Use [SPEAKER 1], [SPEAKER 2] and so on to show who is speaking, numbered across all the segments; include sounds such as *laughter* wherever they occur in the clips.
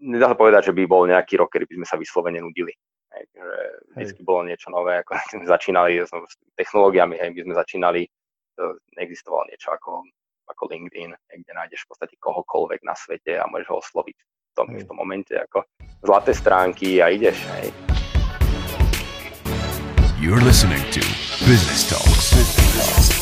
[SPEAKER 1] nedá sa povedať, že by bol nejaký rok, kedy by sme sa vyslovene nudili. Hej, že vždy bolo niečo nové, ako *laughs* sme začínali s technológiami, hej, my sme začínali, to neexistovalo niečo ako, ako LinkedIn, kde nájdeš v podstate kohokoľvek na svete a môžeš ho osloviť v tom istom momente, ako zlaté stránky a ideš. Hej. You're listening to Business Talks.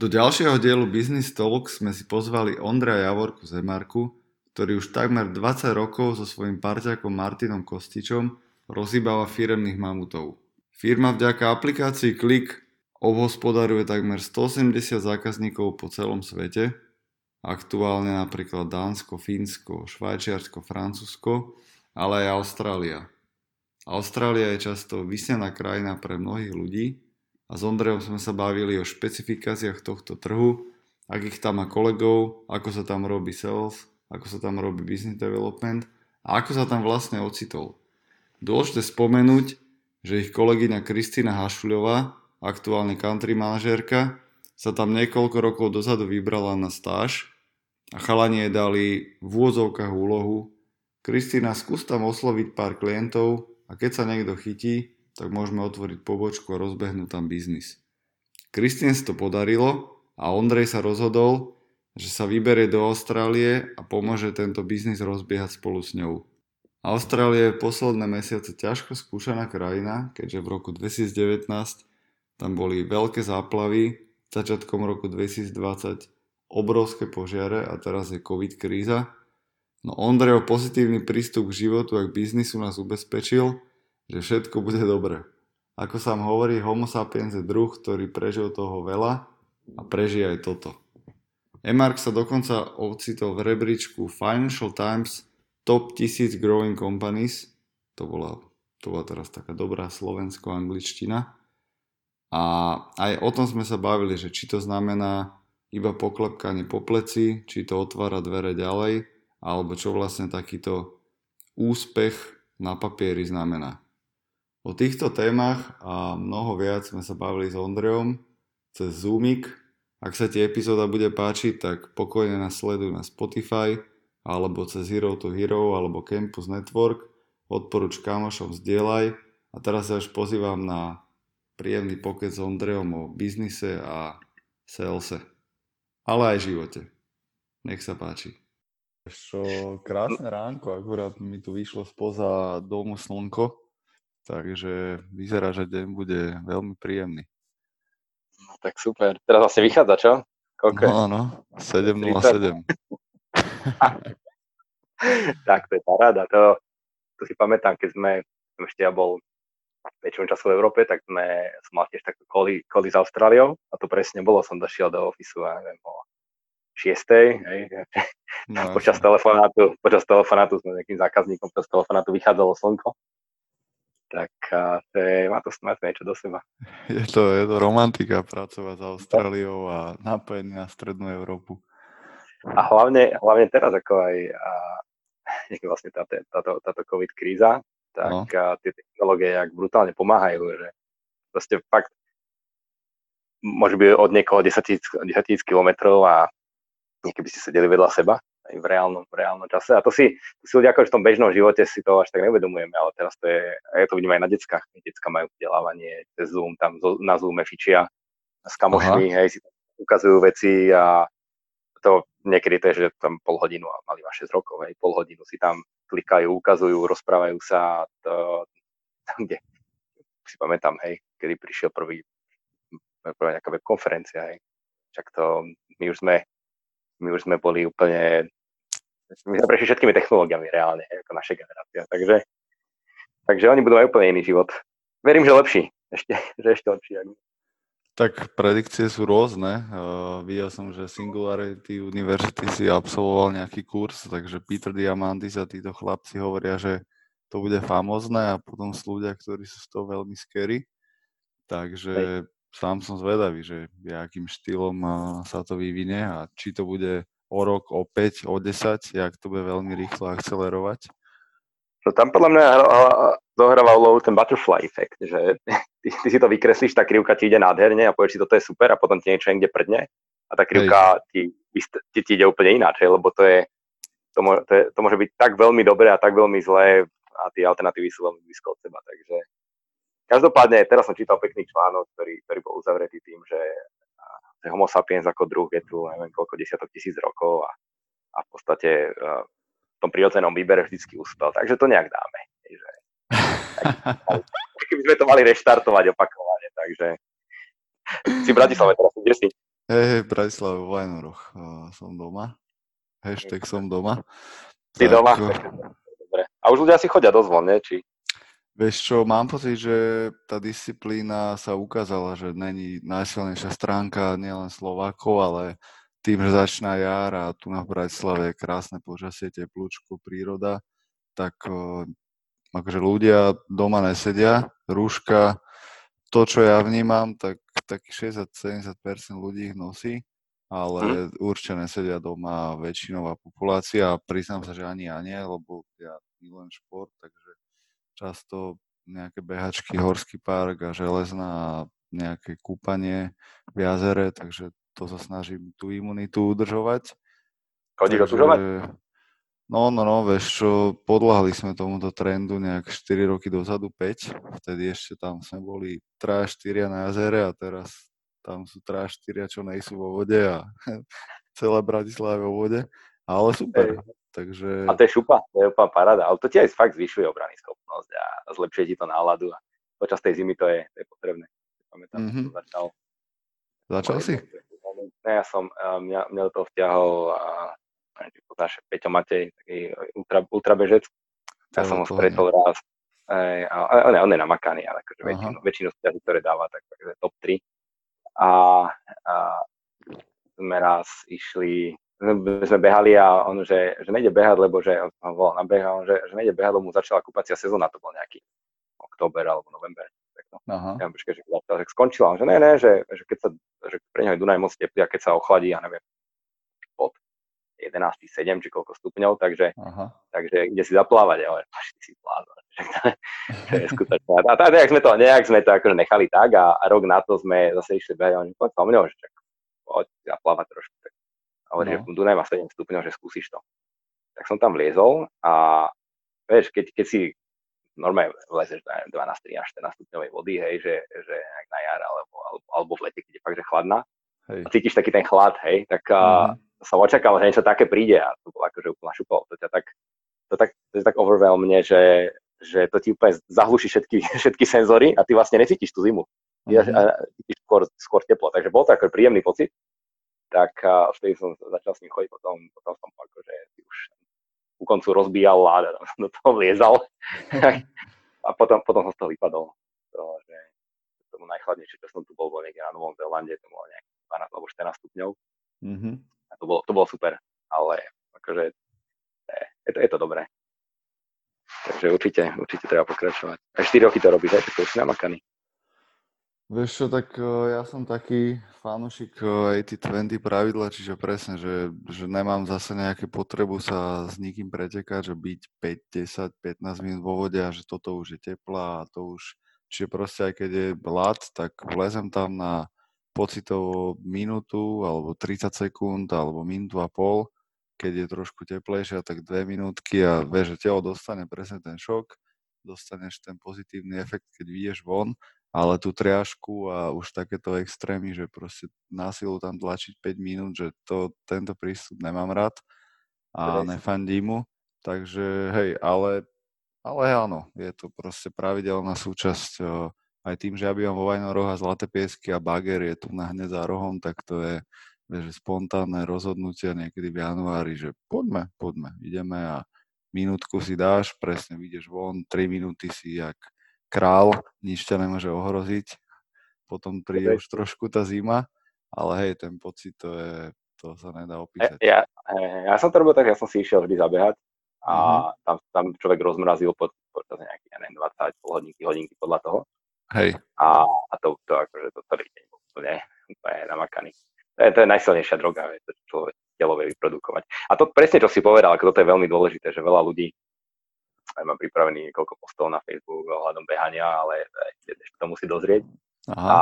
[SPEAKER 2] Do ďalšieho dielu Business Talk sme si pozvali Ondreja Javorku z Emarku, ktorý už takmer 20 rokov so svojím parťakom Martinom Kostičom rozhýbava firemných mamutov. Firma vďaka aplikácii Klik obhospodaruje takmer 180 zákazníkov po celom svete, aktuálne napríklad Dánsko, Fínsko, Švajčiarsko, Francúzsko, ale aj Austrália. Austrália je často vysnená krajina pre mnohých ľudí, a s Ondrejom sme sa bavili o špecifikáciách tohto trhu, akých tam má kolegov, ako sa tam robí sales, ako sa tam robí business development a ako sa tam vlastne ocitol. Dôležité spomenúť, že ich kolegyňa Kristýna Hašuľová, aktuálne country manažérka, sa tam niekoľko rokov dozadu vybrala na stáž a chalanie dali v úvozovkách úlohu Kristýna, skús tam osloviť pár klientov a keď sa niekto chytí, tak môžeme otvoriť pobočku a rozbehnúť tam biznis. Kristine to podarilo a Ondrej sa rozhodol, že sa vyberie do Austrálie a pomôže tento biznis rozbiehať spolu s ňou. Austrália je posledné mesiace ťažko skúšaná krajina, keďže v roku 2019 tam boli veľké záplavy, začiatkom roku 2020 obrovské požiare a teraz je covid kríza. No Ondrejov pozitívny prístup k životu a k biznisu nás ubezpečil, že všetko bude dobre. Ako sa hovorí, homo sapiens je druh, ktorý prežil toho veľa a prežije aj toto. Emark sa dokonca ocitol v rebríčku Financial Times Top 1000 Growing Companies. To bola, to bola teraz taká dobrá slovensko-angličtina. A aj o tom sme sa bavili, že či to znamená iba poklepkanie po pleci, či to otvára dvere ďalej, alebo čo vlastne takýto úspech na papieri znamená. O týchto témach a mnoho viac sme sa bavili s Ondrejom cez Zoomik. Ak sa ti epizóda bude páčiť, tak pokojne nás sleduj na Spotify alebo cez Hero to Hero alebo Campus Network. Odporúč kamošom, zdieľaj. A teraz sa už pozývam na príjemný pokec s Ondrejom o biznise a salese. Ale aj živote. Nech sa páči. Čo krásne ránko, akurát mi tu vyšlo spoza domu slnko Takže vyzerá, že deň bude veľmi príjemný.
[SPEAKER 1] No, tak super. Teraz vlastne vychádza, čo?
[SPEAKER 2] Koľko no, áno, 7.07. *laughs*
[SPEAKER 1] tak, to je paráda. To, to si pamätám, keď sme, ešte ja bol väčšinu času v Európe, tak sme, som mal tiež takú koli, koli s Austráliou a to presne bolo, som došiel do ofisu, ja neviem, o 6. Hej, no, *laughs* počas, telefonátu, počas telefonátu sme nejakým zákazníkom, počas telefonátu vychádzalo slnko tak to je, má to snad niečo do seba. *laughs*
[SPEAKER 2] Je to, je to romantika pracovať s Austráliou a napojenie na strednú Európu.
[SPEAKER 1] A hlavne, hlavne teraz, ako aj a, *laughs* vlastne tá, táto, táto COVID kríza, tak no. a, tie technológie jak brutálne pomáhajú, že proste fakt môže byť od niekoho 10 tisíc kilometrov a niekedy ste sedeli vedľa seba aj v reálnom, v reálnom čase. A to si, to si ľudia ako v tom bežnom živote si to až tak neuvedomujeme, ale teraz to je, ja to vidím aj na deckách. Decka majú vzdelávanie cez Zoom, tam na Zoome fičia s kamošmi, hej, si tam ukazujú veci a to niekedy to je, že tam pol hodinu, a mali ma 6 rokov, hej, pol hodinu si tam klikajú, ukazujú, rozprávajú sa, to, tam, kde si pamätám, hej, kedy prišiel prvý, prvá nejaká webkonferencia, hej, však to, my už sme, my už sme boli úplne my sme prešli všetkými technológiami reálne, ako naša generácia. Takže, takže oni budú mať úplne iný život. Verím, že lepší. Ešte, *laughs* že ešte lepší.
[SPEAKER 2] Tak predikcie sú rôzne. Uh, videl som, že Singularity University si absolvoval nejaký kurz, takže Peter Diamandis a títo chlapci hovoria, že to bude famózne a potom sú ľudia, ktorí sú z toho veľmi scary. Takže Hej. sám som zvedavý, že akým štýlom uh, sa to vyvinie a či to bude o rok, o 5, o 10, jak to bude veľmi rýchlo akcelerovať.
[SPEAKER 1] No tam podľa mňa zohráva úlohu ten butterfly efekt, že ty, ty si to vykreslíš, tá krivka ti ide nádherne a povieš si, toto je super a potom ti niečo niekde prdne a tá krivka ti, ti, ti ide úplne ináč, lebo to je, to, mo, to, je, to môže byť tak veľmi dobré a tak veľmi zlé a tie alternatívy sú veľmi blízko od seba, takže každopádne, teraz som čítal pekný článok, ktorý, ktorý bol uzavretý tým, že homo sapiens ako druh je tu neviem koľko desiatok tisíc rokov a, a v podstate v tom prirodzenom výbere vždycky uspel, takže to nejak dáme. Že, tak, *laughs* keby sme to mali reštartovať opakovane, takže si v Bratislave teraz, kde si?
[SPEAKER 2] Hej, hej, Bratislave, Vajnoroch, uh, som doma. Hashtag som doma.
[SPEAKER 1] Si tak, doma? Dobre. A už ľudia si chodia dosť voľne, či?
[SPEAKER 2] Vieš čo, mám pocit, že tá disciplína sa ukázala, že není najsilnejšia stránka nielen Slovákov, ale tým, že začína jar a tu na Bratislave je krásne počasie, teplúčko, príroda, tak akože ľudia doma nesedia, rúška, to, čo ja vnímam, tak taký 60-70% ľudí ich nosí, ale hm. určite nesedia doma väčšinová populácia a priznám sa, že ani ja nie, lebo ja milujem šport, takže často nejaké behačky, horský park a železná a nejaké kúpanie v jazere, takže to sa snažím tú imunitu udržovať.
[SPEAKER 1] Chodíš takže...
[SPEAKER 2] No, no, no, vieš čo, podľahli sme tomuto trendu nejak 4 roky dozadu, 5. Vtedy ešte tam sme boli 3 4 na jazere a teraz tam sú 3 4, čo nejsú vo vode a *laughs* celá Bratislava vo vode. Ale super. Ej. Takže...
[SPEAKER 1] A to je šupa, to je úplná paráda. Ale to ti aj fakt zvyšuje obrany schopnosť a zlepšuje ti to náladu a počas tej zimy to je, to je potrebné. Pamätám, mm-hmm. som začal.
[SPEAKER 2] Začal si?
[SPEAKER 1] Ne, ja som, mňa, mňa do toho vťahol poznáš Peťo Matej, taký ultra, ultrabežec. Ja som ho stretol raz. Aj, a, on, on je namakaný, ale akože väčšinu, väčšinu stiaží, ktoré dáva, tak takže top 3. A, a sme raz išli, sme behali a on, že, že nejde behať, lebo že on volal na beh a on, že, že nejde behať, lebo mu začala kúpacia sezóna, to bol nejaký október alebo november. Tak no. Aha. Ja počkaj, že, že skončila, on, že ne, ne, že, že keď sa, že pre neho je Dunaj moc teplý a keď sa ochladí, ja neviem, 11, 7 či koľko stupňov, takže, Aha. takže ide si zaplávať, ale ty si plázor. *laughs* to je skutočné. A tak, nejak sme to, nejak sme to akože nechali tak a, a rok na to sme zase išli behať a oni, so mňou, že čak, poď zaplávať trošku. A hovorí, no. že Dunaj má 7 stupňov, že skúsiš to. Tak som tam vliezol a vieš, keď, keď si normálne vlezeš 12, 13, 14 stupňovej vody, hej, že, že na jar alebo, alebo, alebo v lete, keď je fakt, že chladná, hej. a cítiš taký ten chlad, hej, tak mm-hmm som očakával, že niečo také príde a to bolo akože úplná šupol. To, tak, to, tak, to je tak overwhelmne, že, že to ti úplne zahluší všetky, *laughs* všetky senzory a ty vlastne necítiš tú zimu. Mm-hmm. A cítiš skôr, skôr teplo. Takže bol to ako príjemný pocit. Tak vtedy som začal s ním chodiť, potom, potom som akože už ku koncu rozbíjal a *laughs* do toho vliezal. *laughs* a potom, potom som z toho vypadol. To, že tomu najchladnejšie, čo som tu bol, bol niekde na Novom Zélande, to bolo nejak 12 alebo 14 stupňov. Mm-hmm a to bolo, to bolo super, ale akože je to, je to dobré. Takže určite, určite treba pokračovať. A 4 roky to robíš, aj to už si namakaný.
[SPEAKER 2] Vieš čo, tak ja som taký fanúšik 80-20 pravidla, čiže presne, že, že nemám zase nejaké potrebu sa s nikým pretekať, že byť 5, 10, 15 minút vo vode a že toto už je teplá a to už, čiže proste aj keď je blad, tak vlezem tam na pocitovo minútu alebo 30 sekúnd alebo minútu a pol, keď je trošku teplejšie, tak dve minútky a vieš, že telo dostane presne ten šok, dostaneš ten pozitívny efekt, keď vyješ von, ale tú triažku a už takéto extrémy, že proste na silu tam tlačiť 5 minút, že to, tento prístup nemám rád a nefandím mu. Takže hej, ale, ale áno, je to proste pravidelná súčasť aj tým, že ja bývam vo Vajnoroch a Zlaté piesky a Bager je tu na hneď za rohom, tak to je vieš, spontánne rozhodnutie niekedy v januári, že poďme, poďme, ideme a minútku si dáš, presne vyjdeš von, 3 minúty si jak král, nič ťa nemôže ohroziť, potom príde už trošku tá zima, ale hej, ten pocit to je, to sa nedá opísať.
[SPEAKER 1] Ja, ja, ja som to robil tak, ja som si išiel vždy zabehať a uh-huh. tam, tam človek rozmrazil pod, počas nejakých, ja neviem, 20 pol hodinky, hodinky podľa toho.
[SPEAKER 2] Hej.
[SPEAKER 1] A, a to, to akože to celý deň úplne, úplne namakaný. To je, to je najsilnejšia droga, to človek telo vie vyprodukovať. A to presne, čo si povedal, ako toto je veľmi dôležité, že veľa ľudí aj mám pripravený niekoľko postov na Facebook ohľadom behania, ale ešte to musí dozrieť. Aha. A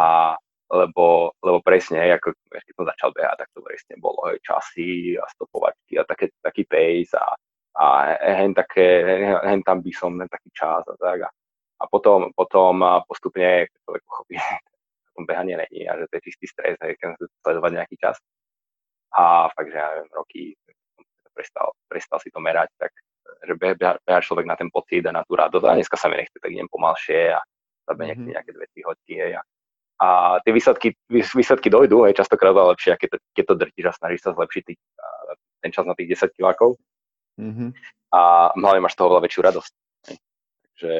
[SPEAKER 1] lebo, lebo presne, ako keď som začal behať, tak to presne bolo aj časy a stopovačky a také, taký pace a, a hen, také, hen tam by som, hen taký čas a tak. A, a potom, potom postupne človek pochopí, že *laughs* tom behanie není a že to je čistý stres, hej, keď sledovať nejaký čas. A fakt, že ja neviem, roky prestal, prestal si to merať, tak že beha, človek na ten pocit a na tú radosť. A dneska sa mi nechce, tak idem pomalšie a zabehnem mm-hmm. nejaké dve, tri hodky. Hej, a, a tie výsledky, výsledky dojdú, je častokrát lepšie, keď to, keď to drtíš a snažíš sa zlepšiť tý, ten čas na tých 10 kilákov. Mm-hmm. A hlavne máš toho veľa väčšiu radosť. Hej. Takže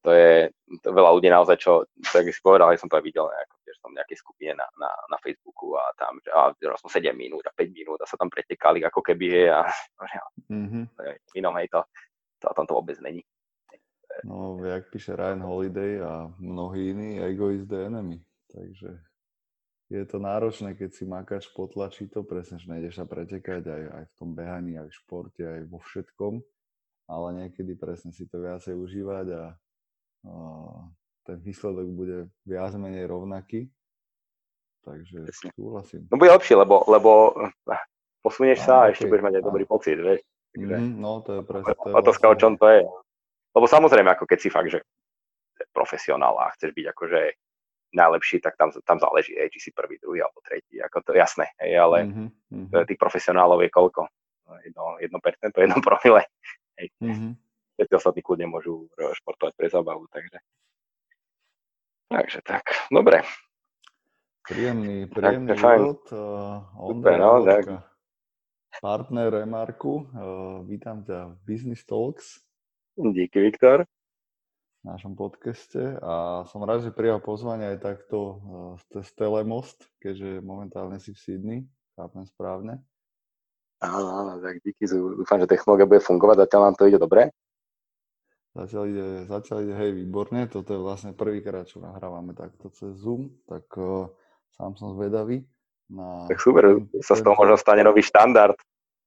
[SPEAKER 1] to je to veľa ľudí naozaj, čo, tak si povedal, ja som to aj videl, ako, že som v nejakej skupine na, na, na Facebooku a tam, že a, som 7 minút a 5 minút a sa tam pretekali ako keby je a, a mm-hmm. inom hej, to, to, to, to vôbec není.
[SPEAKER 2] No, jak píše Ryan Holiday a mnohí iní, ego is the enemy. Takže je to náročné, keď si makáš potlačí to, presne, že nejdeš sa pretekať aj, aj v tom behaní, aj v športe, aj vo všetkom, ale niekedy presne si to viacej užívať a ten výsledok bude viac menej rovnaký. Takže súhlasím.
[SPEAKER 1] No bude lepšie, lebo, lebo eh, posunieš sa a ešte budeš mať aj dobrý pocit, vieš.
[SPEAKER 2] Takže, mm, no to je presne. To
[SPEAKER 1] je otázka, vlastne... o čom to je. Lebo samozrejme, ako keď si fakt, že profesionál a chceš byť akože najlepší, tak tam, tam záleží, hej, či si prvý, druhý alebo tretí, ako to jasné, hej, ale mm-hmm. tých profesionálov je koľko? Jedno, jedno percento, jedno promile. Hej. Mm-hmm všetci ostatní kľudne môžu športovať pre zábavu, takže takže tak, dobre.
[SPEAKER 2] Príjemný, príjemný tak, úvod. Uh, Super, no, tak. Partner Remarku, uh, vítam ťa v Business Talks.
[SPEAKER 1] Díky, Viktor.
[SPEAKER 2] V našom podcaste a som rád, že prijal pozvanie aj takto uh, z Telemost, keďže momentálne si v Sydney, chápem správne.
[SPEAKER 1] Áno, áno, tak díky, dúfam, že technológia bude fungovať, zatiaľ nám to ide dobre.
[SPEAKER 2] Zatiaľ ide, zatiaľ ide hej, výborne. Toto je vlastne prvýkrát, čo nahrávame takto cez Zoom, tak uh, sám som zvedavý.
[SPEAKER 1] Na... Tak super, sa z toho možno stane nový štandard.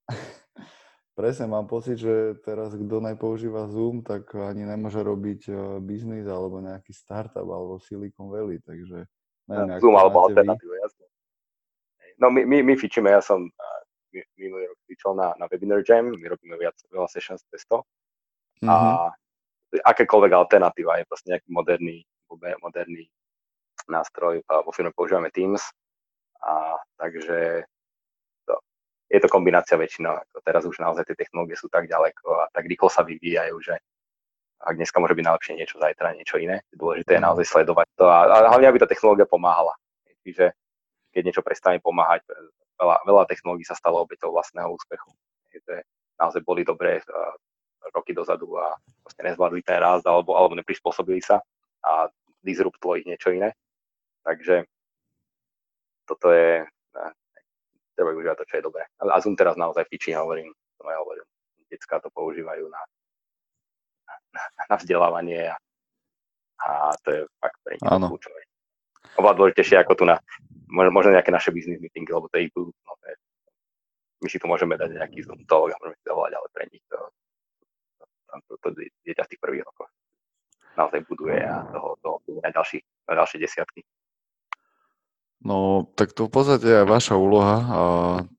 [SPEAKER 1] *laughs*
[SPEAKER 2] Presne, mám pocit, že teraz kto nepoužíva Zoom, tak ani nemôže robiť uh, biznis alebo nejaký startup alebo Silicon Valley, takže
[SPEAKER 1] neviem, Zoom alebo alternatívu, jasne. No my, my, my fičíme, ja som minulý rok fičil na, na Webinar Jam, my robíme viac, veľa sessions testov mm-hmm. a akékoľvek alternatíva je proste nejaký moderný, moderný nástroj. Vo firme používame Teams, a takže to, je to kombinácia väčšinou. Teraz už naozaj tie technológie sú tak ďaleko a tak rýchlo sa vyvíjajú, že ak dneska môže byť najlepšie niečo, zajtra niečo iné. Dôležité je mhm. naozaj sledovať to a, a hlavne, aby tá technológia pomáhala. Čiže keď niečo prestane pomáhať, veľa, veľa technológií sa stalo obeťou vlastného úspechu. Je, naozaj boli dobré roky dozadu a proste nezvládli ten rast alebo, alebo neprispôsobili sa a disruptlo ich niečo iné. Takže toto je, ne, treba využívať to, čo je dobré. A Zoom teraz naozaj fičí, hovorím, to ja hovorím, detská to používajú na, na, na vzdelávanie a, a to je fakt pre nich kľúčové. Oveľa dôležitejšie ako tu na, možno nejaké naše business meetingy, lebo to je, no, to je my si tu môžeme dať nejaký Zoom talk a môžeme si zavolať, ale pre nich to, to, to dieťa v tých prvých rokoch naozaj buduje a toho, toho na, ďalší, na ďalšie desiatky.
[SPEAKER 2] No, tak to v podstate je vaša úloha a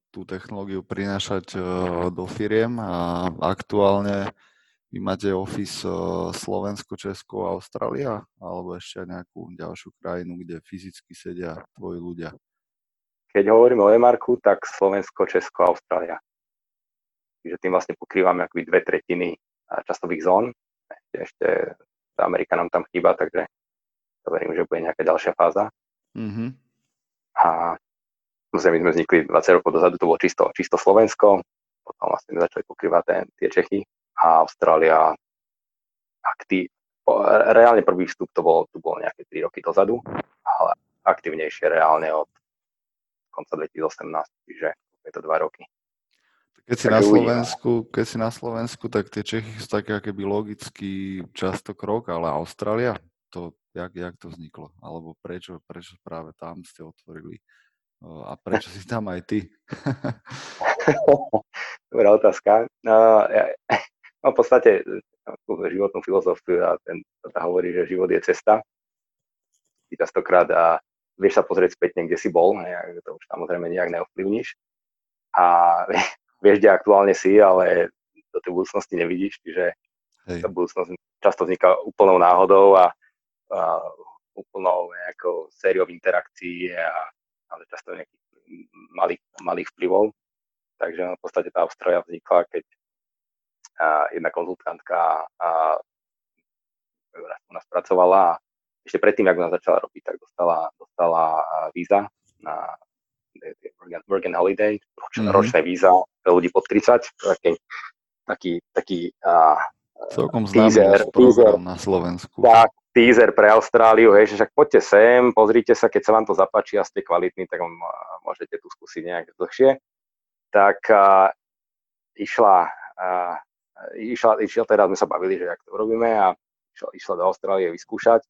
[SPEAKER 2] tú technológiu prinášať e, do firiem a aktuálne vy máte office Slovensko, Česko, Austrália alebo ešte nejakú ďalšiu krajinu, kde fyzicky sedia tvoji ľudia?
[SPEAKER 1] Keď hovoríme o Emarku, tak Slovensko, Česko, Austrália. Čiže tým vlastne pokrývame akoby dve tretiny časových zón. Ešte, ešte Amerika nám tam chýba, takže to verím, že bude nejaká ďalšia fáza. Mm-hmm. A my sme vznikli 20 rokov dozadu, to bolo čisto, čisto Slovensko, potom vlastne začali pokrývať tie Čechy a Austrália. Aktiv, reálne prvý vstup to bolo, to bolo nejaké 3 roky dozadu, ale aktivnejšie reálne od konca 2018, čiže je to 2 roky.
[SPEAKER 2] Keď si, na Slovensku, keď si na Slovensku, tak tie Čechy sú také keby logicky často krok, ale Austrália, to, jak, jak to vzniklo? Alebo prečo, prečo práve tam ste otvorili? A prečo si tam aj ty? *laughs*
[SPEAKER 1] Dobrá otázka. No, ja, no v podstate životnú filozofiu a ten tá hovorí, že život je cesta. Ty častokrát a vieš sa pozrieť spätne, kde si bol, ne, to už samozrejme nejak neovplyvníš. A vieš, kde aktuálne si, ale do tej budúcnosti nevidíš, čiže Hej. tá budúcnosť často vzniká úplnou náhodou a, a úplnou nejakou sériou interakcií a, a často nejakých malých, malých vplyvov. Takže v podstate tá Austrália vznikla, keď a jedna konzultantka a, u nás pracovala a ešte predtým, ako nás začala robiť, tak dostala, dostala víza na work and holiday, mm-hmm. ročné víza pre ľudí pod 30, taký, taký, taký uh,
[SPEAKER 2] Celkom teaser, teaser na Slovensku.
[SPEAKER 1] Tak, teaser pre Austráliu, hej, že však poďte sem, pozrite sa, keď sa vám to zapáči a ste kvalitní, tak môžete tu skúsiť nejak dlhšie. Tak uh, išla, uh, išla, išla, teraz sme sa bavili, že jak to robíme a išla, išla do Austrálie vyskúšať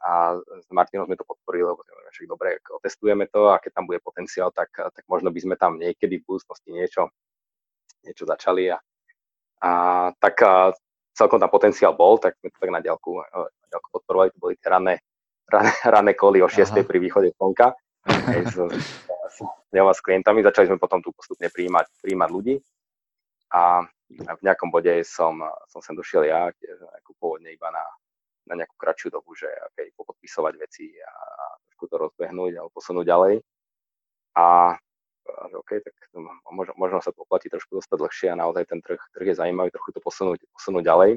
[SPEAKER 1] a s Martinom sme to podporili, lebo však dobre, otestujeme to a keď tam bude potenciál, tak, tak možno by sme tam niekedy v budúcnosti niečo, niečo začali a, a tak a celkom tam potenciál bol, tak sme to tak na diálku, na diálku podporovali, to boli tie rané, rané, *laughs* rané koly o 6. Aha. pri východe slnka. s, s, s klientami, začali sme potom tu postupne prijímať, prijímať ľudí a v nejakom bode som, som sem došiel ja, ako pôvodne iba na, na nejakú kratšiu dobu, že okay, popodpisovať veci a, a trošku to rozbehnúť alebo posunúť ďalej. A že OK, tak možno, možno sa to oplatí trošku dostať dlhšie a naozaj ten trh, trh je zaujímavý, trochu to posunúť, posunúť ďalej.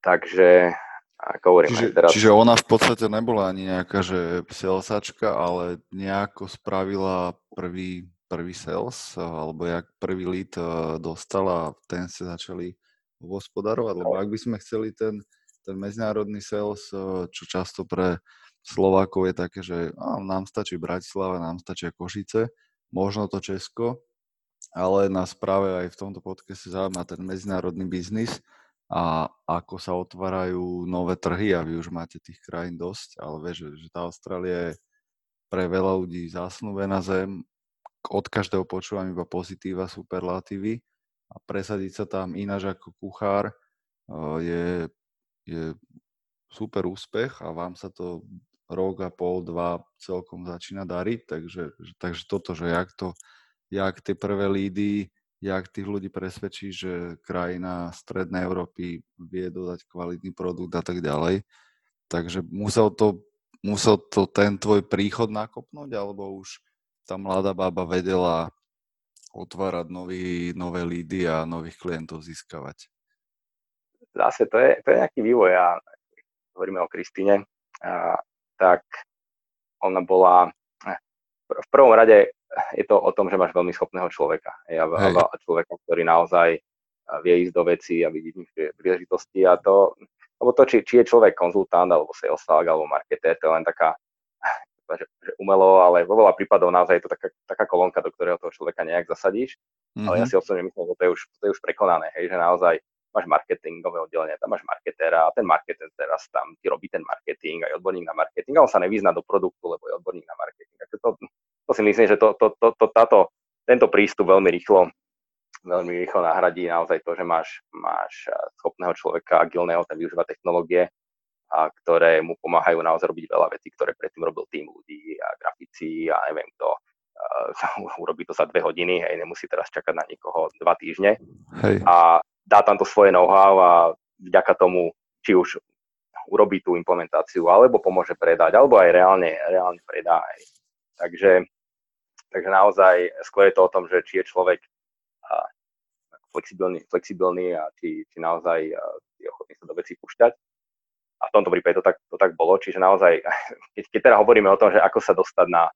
[SPEAKER 1] Takže ako hovorím,
[SPEAKER 2] čiže, teraz... čiže ona v podstate nebola ani nejaká, že salesačka, ale nejako spravila prvý, prvý sales, alebo jak prvý lead eh, dostala, ten ste začali hospodarovať, lebo ak by sme chceli ten ten medzinárodný sales, eh, čo často pre Slovákov je také, že á, nám stačí Bratislava, nám stačia Košice, možno to Česko, ale nás práve aj v tomto podcaste zaujíma ten medzinárodný biznis a ako sa otvárajú nové trhy a vy už máte tých krajín dosť, ale vieš, že tá Austrália je pre veľa ľudí zásnuvená zem, od každého počúvam iba pozitíva, superlatívy a presadiť sa tam ináč ako kuchár eh, je je super úspech a vám sa to rok a pol, dva celkom začína dariť, takže, takže toto, že jak to, jak tie prvé lídy, jak tých ľudí presvedčí, že krajina Strednej Európy vie dodať kvalitný produkt a tak ďalej. Takže musel to, musel to ten tvoj príchod nakopnúť, alebo už tá mladá baba vedela otvárať nový, nové lídy a nových klientov získavať?
[SPEAKER 1] Zase to je, to je nejaký vývoj a hovoríme o Kristine, tak ona bola, v prvom rade je to o tom, že máš veľmi schopného človeka. Ja, človeka, ktorý naozaj vie ísť do veci a vidí príležitosti a to, lebo to, či, či je človek konzultant, alebo saleság, alebo marketér, to je len taká *laughs* že, že umelo, ale vo veľa prípadov naozaj je to taká, taká kolónka, do ktorého toho človeka nejak zasadíš. Mm-hmm. Ale ja mhm. si osobne myslím, že to je už, to je už prekonané, hej, že naozaj máš marketingové oddelenie, tam máš marketéra a ten marketér teraz tam ti robí ten marketing, aj odborník na marketing a on sa nevyzná do produktu, lebo je odborník na marketing. Takže to, to si myslím, že to, to, to, to, táto, tento prístup veľmi rýchlo veľmi rýchlo nahradí naozaj to, že máš, máš schopného človeka, agilného, ten využíva technológie, a ktoré mu pomáhajú naozaj robiť veľa vecí, ktoré predtým robil tým ľudí a grafici a neviem kto. Uh, *laughs* urobí to za dve hodiny, hej, nemusí teraz čakať na nikoho dva týždne. Hej. A dá tam to svoje know-how a vďaka tomu, či už urobí tú implementáciu, alebo pomôže predať, alebo aj reálne, reálne predá. Takže, takže naozaj skôr je to o tom, že či je človek flexibilný, flexibilný a či, či naozaj je ochotný sa do veci púšťať. A v tomto prípade to tak, to tak bolo. Čiže naozaj, *laughs* keď, keď teda hovoríme o tom, že ako sa dostať na,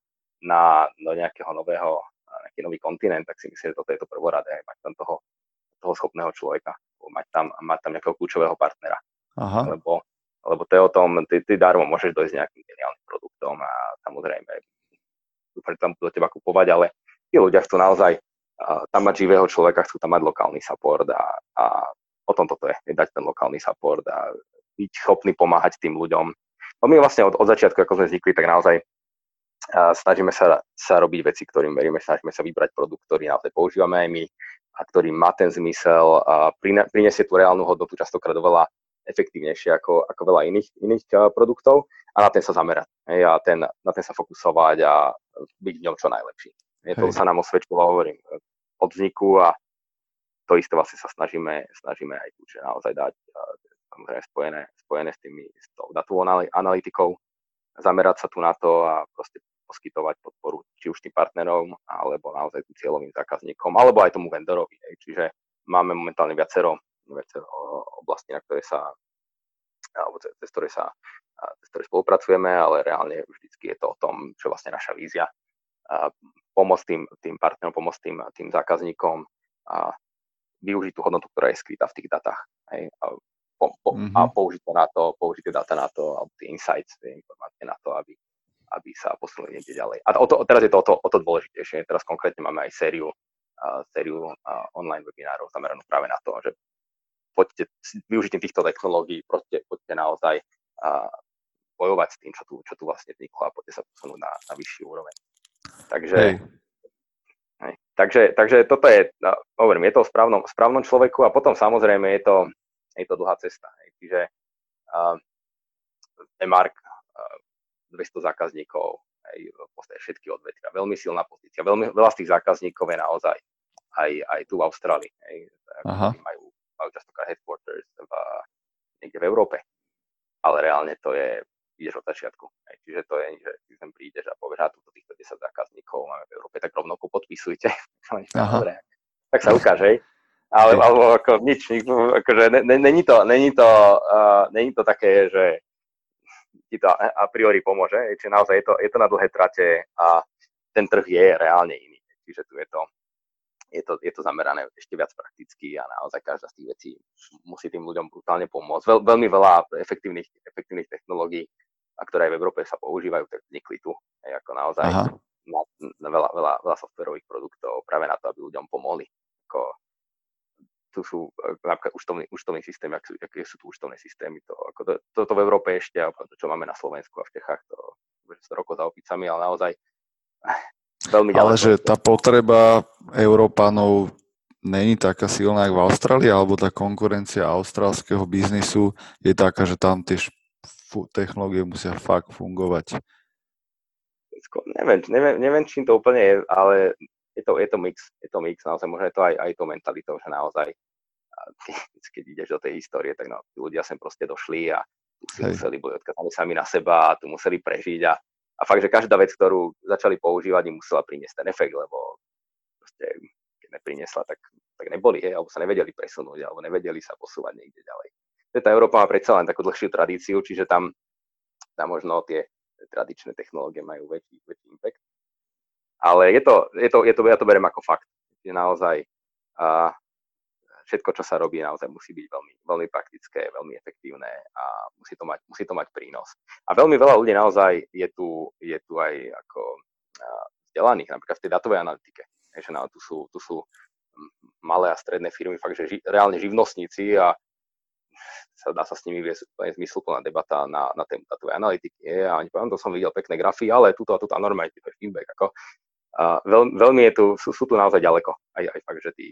[SPEAKER 1] na, do nejakého nového, nejaký nový kontinent, tak si myslím, že toto je to prvoradé, mať tam toho toho schopného človeka, mať tam, mať tam nejakého kľúčového partnera. Aha. Lebo, lebo to je o tom, ty, ty darmo môžeš dojsť nejakým geniálnym produktom a samozrejme dúfam, tam do teba kupovať, ale tí ľudia chcú naozaj uh, tam mať živého človeka, chcú tam mať lokálny support a, a o tom toto je, je dať ten lokálny support a byť schopný pomáhať tým ľuďom. No my vlastne od, od začiatku, ako sme vznikli, tak naozaj uh, snažíme sa, sa robiť veci, ktorým veríme, snažíme sa vybrať produkt, ktorý naozaj používame aj my, a ktorý má ten zmysel a prinesie tú reálnu hodnotu častokrát oveľa efektívnejšie ako, ako veľa iných, iných produktov a na ten sa zamerať hej, a ten, na ten sa fokusovať a byť v ňom čo najlepší. Je, to sa nám osvedčilo, hovorím, od vzniku a to isté vlastne sa snažíme, snažíme aj tu, že naozaj dať samozrejme spojené, spojené s, tými, s tou datovou analytikou, zamerať sa tu na to a proste poskytovať podporu či už tým partnerom, alebo naozaj tým cieľovým zákazníkom, alebo aj tomu vendorovi. Čiže máme momentálne viacero, viacero oblastí, na ktoré sa alebo cez, cez, ktoré sa, cez ktoré spolupracujeme, ale reálne vždycky je to o tom, čo vlastne naša vízia. Pomôcť tým, tým partnerom, pomôcť tým, tým zákazníkom a využiť tú hodnotu, ktorá je skrytá v tých datách. Hej, a, po, po, mm-hmm. a použiť to na to, použiť tie dáta na to, alebo tie insights, tie informácie na to, aby, aby sa posunuli niekde ďalej. A o to, teraz je to o to, o to dôležitejšie. Teraz konkrétne máme aj sériu, uh, sériu uh, online webinárov zameranú práve na to, že poďte s využitím týchto technológií, proste, poďte naozaj uh, bojovať s tým, čo tu, čo tu vlastne vzniklo a poďte sa posunúť na, na vyšší úroveň. Takže, hej. Hej, takže, takže toto je, no, hovorím, je to o správnom, správnom človeku a potom samozrejme je to, je to dlhá cesta. Hej. Čiže uh, Emark uh, 200 zákazníkov, aj v podstate všetky odvetvia. Veľmi silná pozícia. Veľmi, veľa z tých zákazníkov je naozaj aj, aj tu v Austrálii. Aj, Majú, majú častokrát headquarters v, niekde v Európe. Ale reálne to je, ideš od začiatku. Aj, čiže to je, že ty sem prídeš a povieš, a túto týchto 10 zákazníkov máme v Európe, tak rovnako podpisujte. *laughs* tak sa ukáže, hej. Ale, alebo ako nič, akože není to, není to, uh, není to také, že ti to a priori pomôže. Čiže naozaj je to, je to na dlhé trate a ten trh je reálne iný. Čiže tu je to, je to, je to zamerané ešte viac prakticky a naozaj každá z tých vecí musí tým ľuďom brutálne pomôcť. Veľ, veľmi veľa efektívnych, efektívnych technológií, a ktoré aj v Európe sa používajú, tak vznikli tu. Aj ako naozaj na, na veľa, veľa, veľa softverových produktov práve na to, aby ľuďom pomohli. Ako tu sú e, napríklad účtovný, účtovný systém, ak sú, aké sú tu účtovné systémy. To, ako to, toto v Európe ešte, a to, čo máme na Slovensku a v Čechách, to je roko za opicami, ale naozaj *laughs* veľmi ďaleko.
[SPEAKER 2] Ale že tá potreba Európanov není taká silná ako v Austrálii, alebo tá konkurencia austrálskeho biznisu je taká, že tam tie technológie musia fakt fungovať.
[SPEAKER 1] Neviem, neviem, neviem, čím to úplne je, ale je to, je to mix, je to mix, naozaj možno je to aj, aj to mentalitou, že naozaj *laughs* keď ideš do tej histórie, tak no, ľudia sem proste došli a tu si Hej. museli boli odkazaní sami na seba a tu museli prežiť a, a fakt, že každá vec, ktorú začali používať, im musela priniesť ten efekt, lebo proste, keď nepriniesla, tak, tak neboli, hej, alebo sa nevedeli presunúť, alebo nevedeli sa posúvať niekde ďalej. Tá Európa má predsa len takú dlhšiu tradíciu, čiže tam, tam možno tie tradičné technológie majú väčší, väčší impact ale je to, je to, je to, ja to beriem ako fakt. Je naozaj a všetko, čo sa robí, naozaj musí byť veľmi, veľmi praktické, veľmi efektívne a musí to, mať, musí to mať prínos. A veľmi veľa ľudí naozaj je tu, je tu aj ako vzdelaných, napríklad v tej datovej analytike. že no, tu, sú, tu sú malé a stredné firmy, fakt, že ži, reálne živnostníci a sa dá sa s nimi viesť úplne zmysluplná debata na, na tému datovej analytiky. A oni povedali, to som videl pekné grafy, ale tuto a tuto a normálne to je feedback. Ako, a veľ, veľmi je tu, sú, sú tu naozaj ďaleko. Aj, aj fakt, že tí,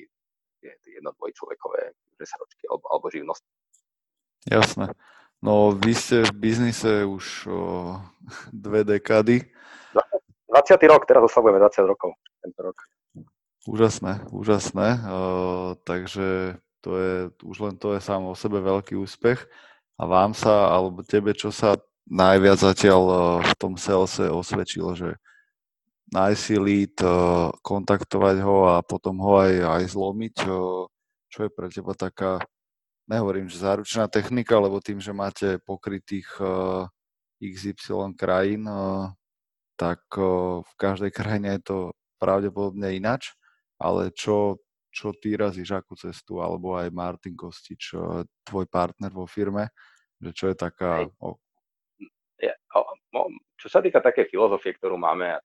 [SPEAKER 1] tí, tí jedno človekové resaročky alebo, alebo živnosť.
[SPEAKER 2] Jasné. No vy ste v biznise už o, dve dekády.
[SPEAKER 1] 20. rok, teraz oslavujeme 20 rokov tento rok.
[SPEAKER 2] Úžasné, úžasné. O, takže to je, už len to je sám o sebe veľký úspech. A vám sa, alebo tebe, čo sa najviac zatiaľ v tom salese osvedčilo, že nájsť si lead, eh, kontaktovať ho a potom ho aj, aj zlomiť, eh, čo je pre teba taká, nehovorím, že záručná technika, lebo tým, že máte pokrytých eh, XY krajín, tak v každej krajine je to pravdepodobne inač, ale čo, čo ty razíš, akú cestu, alebo aj Martin Kostič, tvoj partner vo firme, že čo je taká
[SPEAKER 1] o, čo sa týka také filozofie, ktorú máme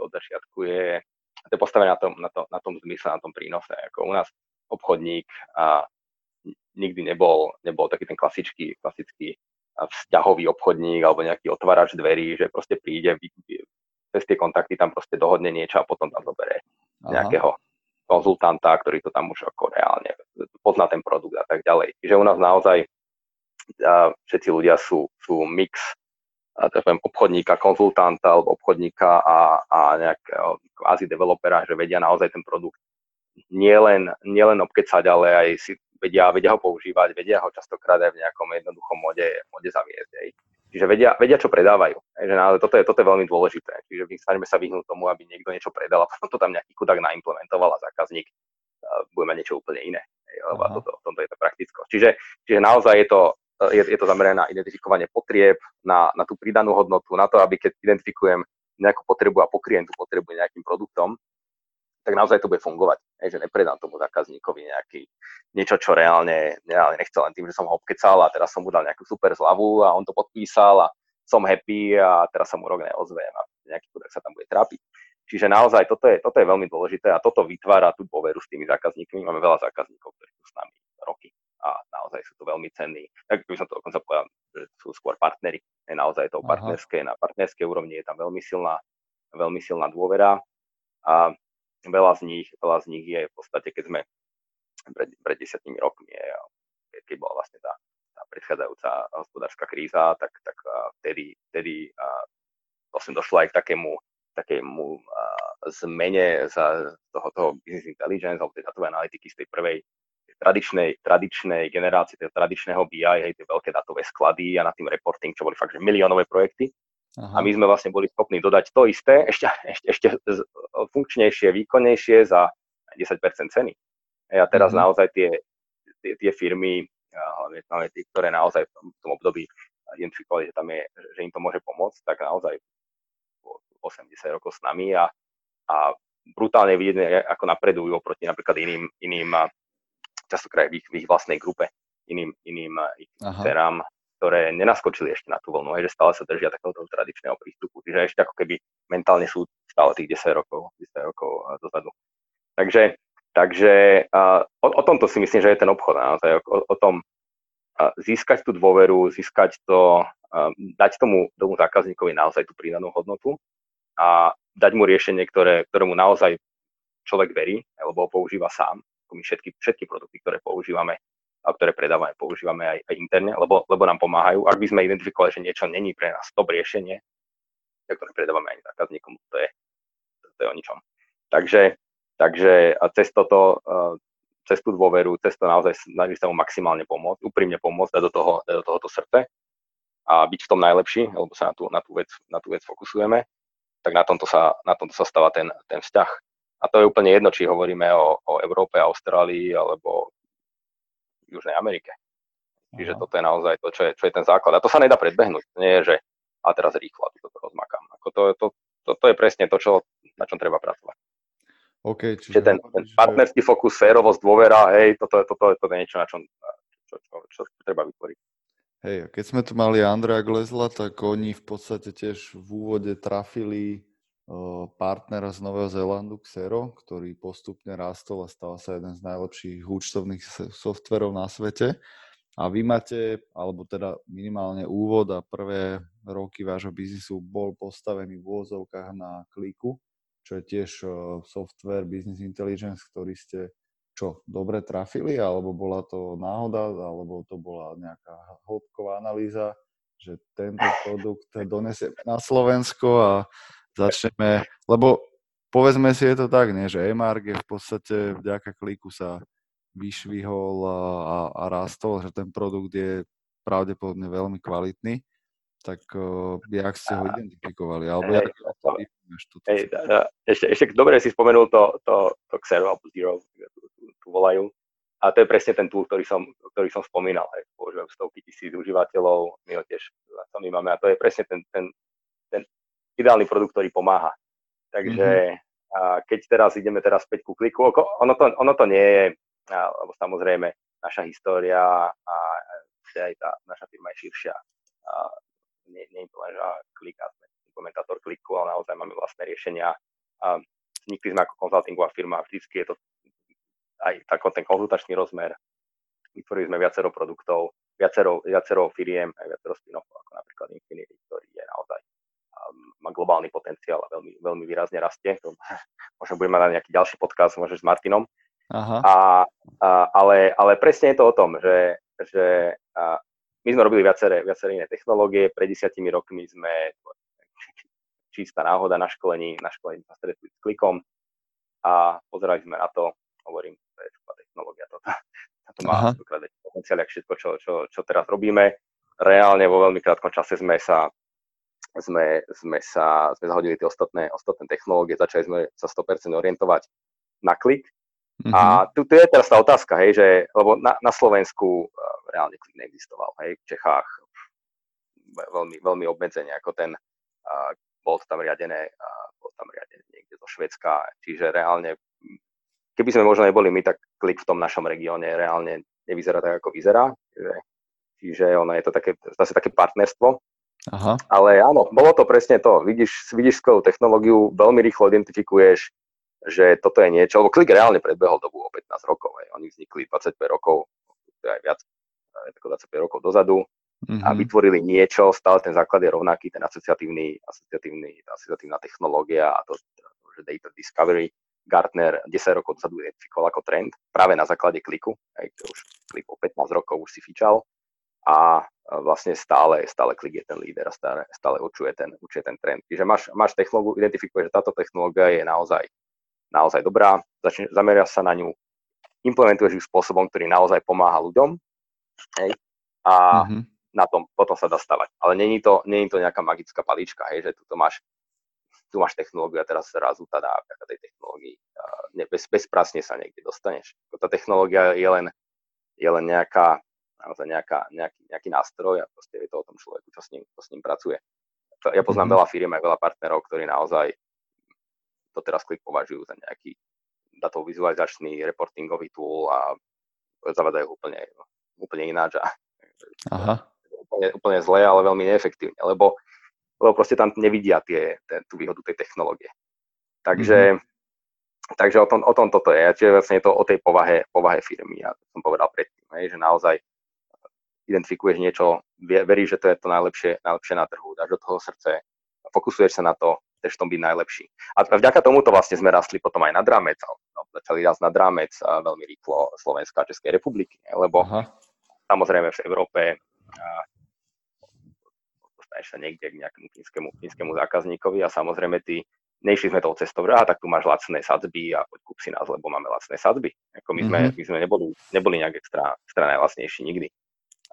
[SPEAKER 1] od začiatku, je, to je postavené na tom, na, to, na tom zmysle, na tom prínose. Ako u nás obchodník a nikdy nebol, nebol taký ten klasický, klasický vzťahový obchodník alebo nejaký otvárač dverí, že proste príde, cez tie kontakty tam proste dohodne niečo a potom tam zobere nejakého konzultanta, ktorý to tam už ako reálne pozná ten produkt a tak ďalej. Čiže u nás naozaj všetci ľudia sú, sú mix tak poviem, obchodníka, konzultanta alebo obchodníka a, a nejakého kvázi developera, že vedia naozaj ten produkt nielen, nielen obkecať, ale aj si vedia, vedia ho používať, vedia ho častokrát aj v nejakom jednoduchom mode, mode zaviesť. Aj. Čiže vedia, vedia, čo predávajú. Aj, že, ale toto je, toto je veľmi dôležité. Čiže my snažíme sa vyhnúť tomu, aby niekto niečo predal a potom to tam nejaký chudák naimplementoval a zákazník bude mať niečo úplne iné. Lebo toto, v tomto je to prakticko. Čiže, čiže naozaj je to, je, je to zamerané na identifikovanie potrieb, na, na tú pridanú hodnotu, na to, aby keď identifikujem nejakú potrebu a pokriem tú potrebu nejakým produktom, tak naozaj to bude fungovať. Hej, že nepredám tomu zákazníkovi nejaký, niečo, čo reálne, reálne nechcel len tým, že som ho obkecal a teraz som mu dal nejakú super zľavu a on to podpísal a som happy a teraz sa mu rok neozvem a nejaký chudák sa tam bude trápiť. Čiže naozaj toto je, toto je veľmi dôležité a toto vytvára tú dôveru s tými zákazníkmi. Máme veľa zákazníkov, ktorí sú s nami roky a naozaj sú to veľmi cenní. Tak by som to dokonca povedal, že sú skôr partnery. Je naozaj to partnerské, na partnerskej úrovni je tam veľmi silná, veľmi silná dôvera a veľa z nich, veľa z nich je v podstate, keď sme pred, pred desiatimi rokmi, je, keď bola vlastne tá, tá predchádzajúca hospodárska kríza, tak, tak vtedy, vtedy vlastne došlo aj k takému, takému zmene za toho, toho business intelligence alebo tej datovej analytiky z tej prvej tradičnej, tradičnej generácie, tej tradičného BI, hej, tie veľké datové sklady a na tým reporting, čo boli fakt, že miliónové projekty. Aha. A my sme vlastne boli schopní dodať to isté, ešte, ešte, ešte funkčnejšie, výkonnejšie za 10% ceny. A teraz uh-huh. naozaj tie, tie, tie firmy, hlavne, hlavne tie, ktoré naozaj v tom, v tom období identifikovali, že, tam je, že im to môže pomôcť, tak naozaj 80 rokov s nami a, a brutálne vidieť, ako napredujú oproti napríklad iným, iným častokrát v ich, v ich vlastnej grupe iným, iným eh, ich cerám, ktoré nenaskočili ešte na tú vlnu, že stále sa držia takéhoto tradičného prístupu. Čiže ešte ako keby mentálne sú stále tých 10 rokov, 10 rokov eh, dozadu. Takže, takže uh, o, o tomto si myslím, že je ten obchod. Naozaj, o, o tom uh, získať tú dôveru, získať to, uh, dať tomu, tomu zákazníkovi naozaj tú pridanú hodnotu a dať mu riešenie, ktoré, ktorému naozaj človek verí, alebo ho používa sám my všetky, všetky produkty, ktoré používame a ktoré predávame, používame aj, aj interne, lebo, lebo nám pomáhajú. Ak by sme identifikovali, že niečo není pre nás top riešenie, tak to nepredávame ani zákazníkom, to je, to, to je o ničom. Takže, takže a cez toto, cez tú dôveru, cez to naozaj snaží sa mu maximálne pomôcť, úprimne pomôcť, dať do toho, dať do tohoto srdce a byť v tom najlepší, lebo sa na tú, na tú, vec, na tú vec fokusujeme, tak na tomto sa, na tomto sa stáva ten, ten vzťah a to je úplne jedno, či hovoríme o, o Európe, Austrálii alebo Južnej Amerike. Čiže Aha. toto je naozaj to, čo je, čo je ten základ. A to sa nedá predbehnúť. Nie je, že a teraz rýchlo toto rozmakám. Ako to, to, to, to je presne to, čo, na čom treba pracovať.
[SPEAKER 2] Okay,
[SPEAKER 1] čiže, čiže ten, ten partnerský fokus, férovosť, dôvera, hej, toto, toto, toto je niečo, na čom čo, čo, čo, čo treba vytvoriť.
[SPEAKER 2] Hej, keď sme tu mali Andrea Glezla, tak oni v podstate tiež v úvode trafili partnera z Nového Zélandu, Xero, ktorý postupne rástol a stal sa jeden z najlepších účtovných softverov na svete. A vy máte, alebo teda minimálne úvod a prvé roky vášho biznisu bol postavený v úvozovkách na kliku, čo je tiež software business intelligence, ktorý ste čo, dobre trafili, alebo bola to náhoda, alebo to bola nejaká hĺbková analýza, že tento produkt donesieme na Slovensko a začneme, lebo povedzme si, je to tak, nie, že je v podstate vďaka kliku sa vyšvihol a, a, a rastol, že ten produkt je pravdepodobne veľmi kvalitný, tak uh, jak ste ho identifikovali? Alebo hey, jak to
[SPEAKER 1] hey, ešte, ešte dobre si spomenul to, to, to Xero alebo Zero, tu, tu, tu volajú. A to je presne ten tool, ktorý som, ktorý som spomínal. Hej. Používam stovky tisíc užívateľov, my ho tiež sami máme. A to je presne ten, ten ideálny produkt, ktorý pomáha. Takže mm-hmm. a keď teraz ideme teraz späť ku kliku, ono to, ono to nie je, lebo samozrejme naša história a aj tá naša firma je širšia. A nie, nie je to len, že klika, sme implementátor kliku, ale naozaj máme vlastné riešenia. A vznikli sme ako konzultingová firma, vždycky je to aj tak, ten konzultačný rozmer. Vytvorili sme viacero produktov, viacero, viacero firiem, aj viacero spin ako napríklad Infinity, ktorý je naozaj má globálny potenciál a veľmi, veľmi výrazne rastie. To možno budeme mať nejaký ďalší podcast, možno s Martinom.
[SPEAKER 2] Aha.
[SPEAKER 1] A, a, ale, ale presne je to o tom, že, že a, my sme robili viaceré, viaceré iné technológie, pred desiatimi rokmi sme čistá náhoda na školení, na školení sa stretli s klikom a pozerali sme na to, hovorím, to je technológia, toto, toto má potenciál, všetko, čo, čo, čo teraz robíme. Reálne vo veľmi krátkom čase sme sa sme, sme sa sme zahodili tie ostatné, ostatné technológie, začali sme sa 100% orientovať na klik. Mm-hmm. A tu, tu je teraz tá otázka, hej, že, lebo na, na Slovensku uh, reálne klik neexistoval, hej, v Čechách veľmi, veľmi obmedzenie, ako ten, uh, bol to tam riadené, uh, bol tam riadené niekde zo Švedska, čiže reálne, keby sme možno neboli my, tak klik v tom našom regióne reálne nevyzerá tak, ako vyzerá, čiže, čiže ono je to také, zase také partnerstvo,
[SPEAKER 2] Aha.
[SPEAKER 1] Ale áno, bolo to presne to. Vidíš, vidíš skvelú technológiu, veľmi rýchlo identifikuješ, že toto je niečo, lebo klik reálne predbehol dobu o 15 rokov. Aj. Oni vznikli 25 rokov, aj viac, ako 25 rokov dozadu mm-hmm. a mhm. vytvorili niečo, stále ten základ je rovnaký, ten asociatívny, asociatívny, asociatívna technológia a to, že data discovery. Gartner 10 rokov dozadu identifikoval ako trend práve na základe kliku, aj už klik o 15 rokov už si fičal a vlastne stále, stále klik je ten líder a stále, stále určuje, ten, určuje ten trend. Čiže máš, máš technológiu, identifikuje, že táto technológia je naozaj, naozaj dobrá, začne, zameriaš sa na ňu, implementuješ ju spôsobom, ktorý naozaj pomáha ľuďom hej, a mm-hmm. na tom potom sa dá stavať. Ale není to, není to nejaká magická palička, hej, že tu máš tu máš technológiu a teraz zrazu tá dávka tej technológii ne, bez, bezpracne sa niekde dostaneš. Tá technológia je len, je len nejaká, naozaj nejaká, nejaký, nejaký nástroj a proste je to o tom človeku, čo s ním, čo s ním pracuje. Ja poznám mm-hmm. veľa firiem aj veľa partnerov, ktorí naozaj to teraz klik považujú za nejaký datovizualizačný reportingový tool a zavadajú úplne, úplne ináč a
[SPEAKER 2] Aha.
[SPEAKER 1] Úplne, úplne zle, ale veľmi neefektívne, lebo, lebo proste tam nevidia tie, ten, tú výhodu tej technológie. Takže, mm-hmm. takže o, tom, o tom toto je. Čiže vlastne je to o tej povahe, povahe firmy. Ja som povedal predtým, hej, že naozaj identifikuješ niečo, veríš, že to je to najlepšie, najlepšie na trhu, dáš do toho srdce, fokusuješ sa na to, chceš v tom byť najlepší. A vďaka tomuto vlastne sme rastli potom aj nad rámec, no, začali raz nad rámec veľmi rýchlo Slovenská a Českej republiky, lebo Aha. samozrejme v Európe dostaneš sa niekde k nejakému fínskemu, fínskemu zákazníkovi a samozrejme ty nešli sme tou cestou, že tak tu máš lacné sadzby a poď kúp si nás, lebo máme lacné sadzby. Ako my, sme, mm-hmm. my sme neboli, neboli nejak extra, extra najlacnejší nikdy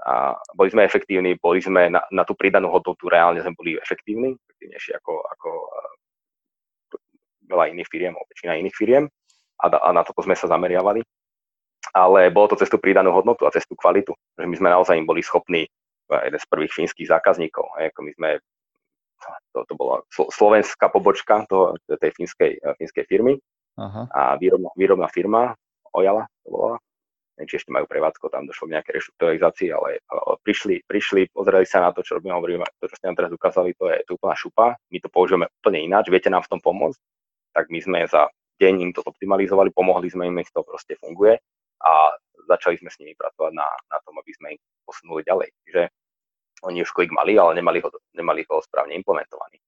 [SPEAKER 1] a boli sme efektívni, boli sme na, na tú pridanú hodnotu, reálne sme boli efektívni, efektívnejší ako, ako uh, veľa iných firiem, väčšina iných firiem a, a na toto sme sa zameriavali. Ale bolo to cez tú pridanú hodnotu a cez tú kvalitu, že my sme naozaj im boli schopní, jeden z prvých fínskych zákazníkov, ako my sme, to, to bola slovenská pobočka toho, tej fínskej, fínskej firmy Aha. a výrobná, výrobná firma, Ojala to bola, neviem, či ešte majú prevádzko, tam došlo k nejakej reštrukturalizácii, ale, prišli, prišli, pozreli sa na to, čo robíme, hovoríme, to, čo ste nám teraz ukázali, to je, to úplná šupa, my to použijeme úplne ináč, viete nám v tom pomôcť, tak my sme za deň im to optimalizovali, pomohli sme im, nech to proste funguje a začali sme s nimi pracovať na, na tom, aby sme ich posunuli ďalej. Čiže oni už klik mali, ale nemali ho, nemali ho správne implementovaný.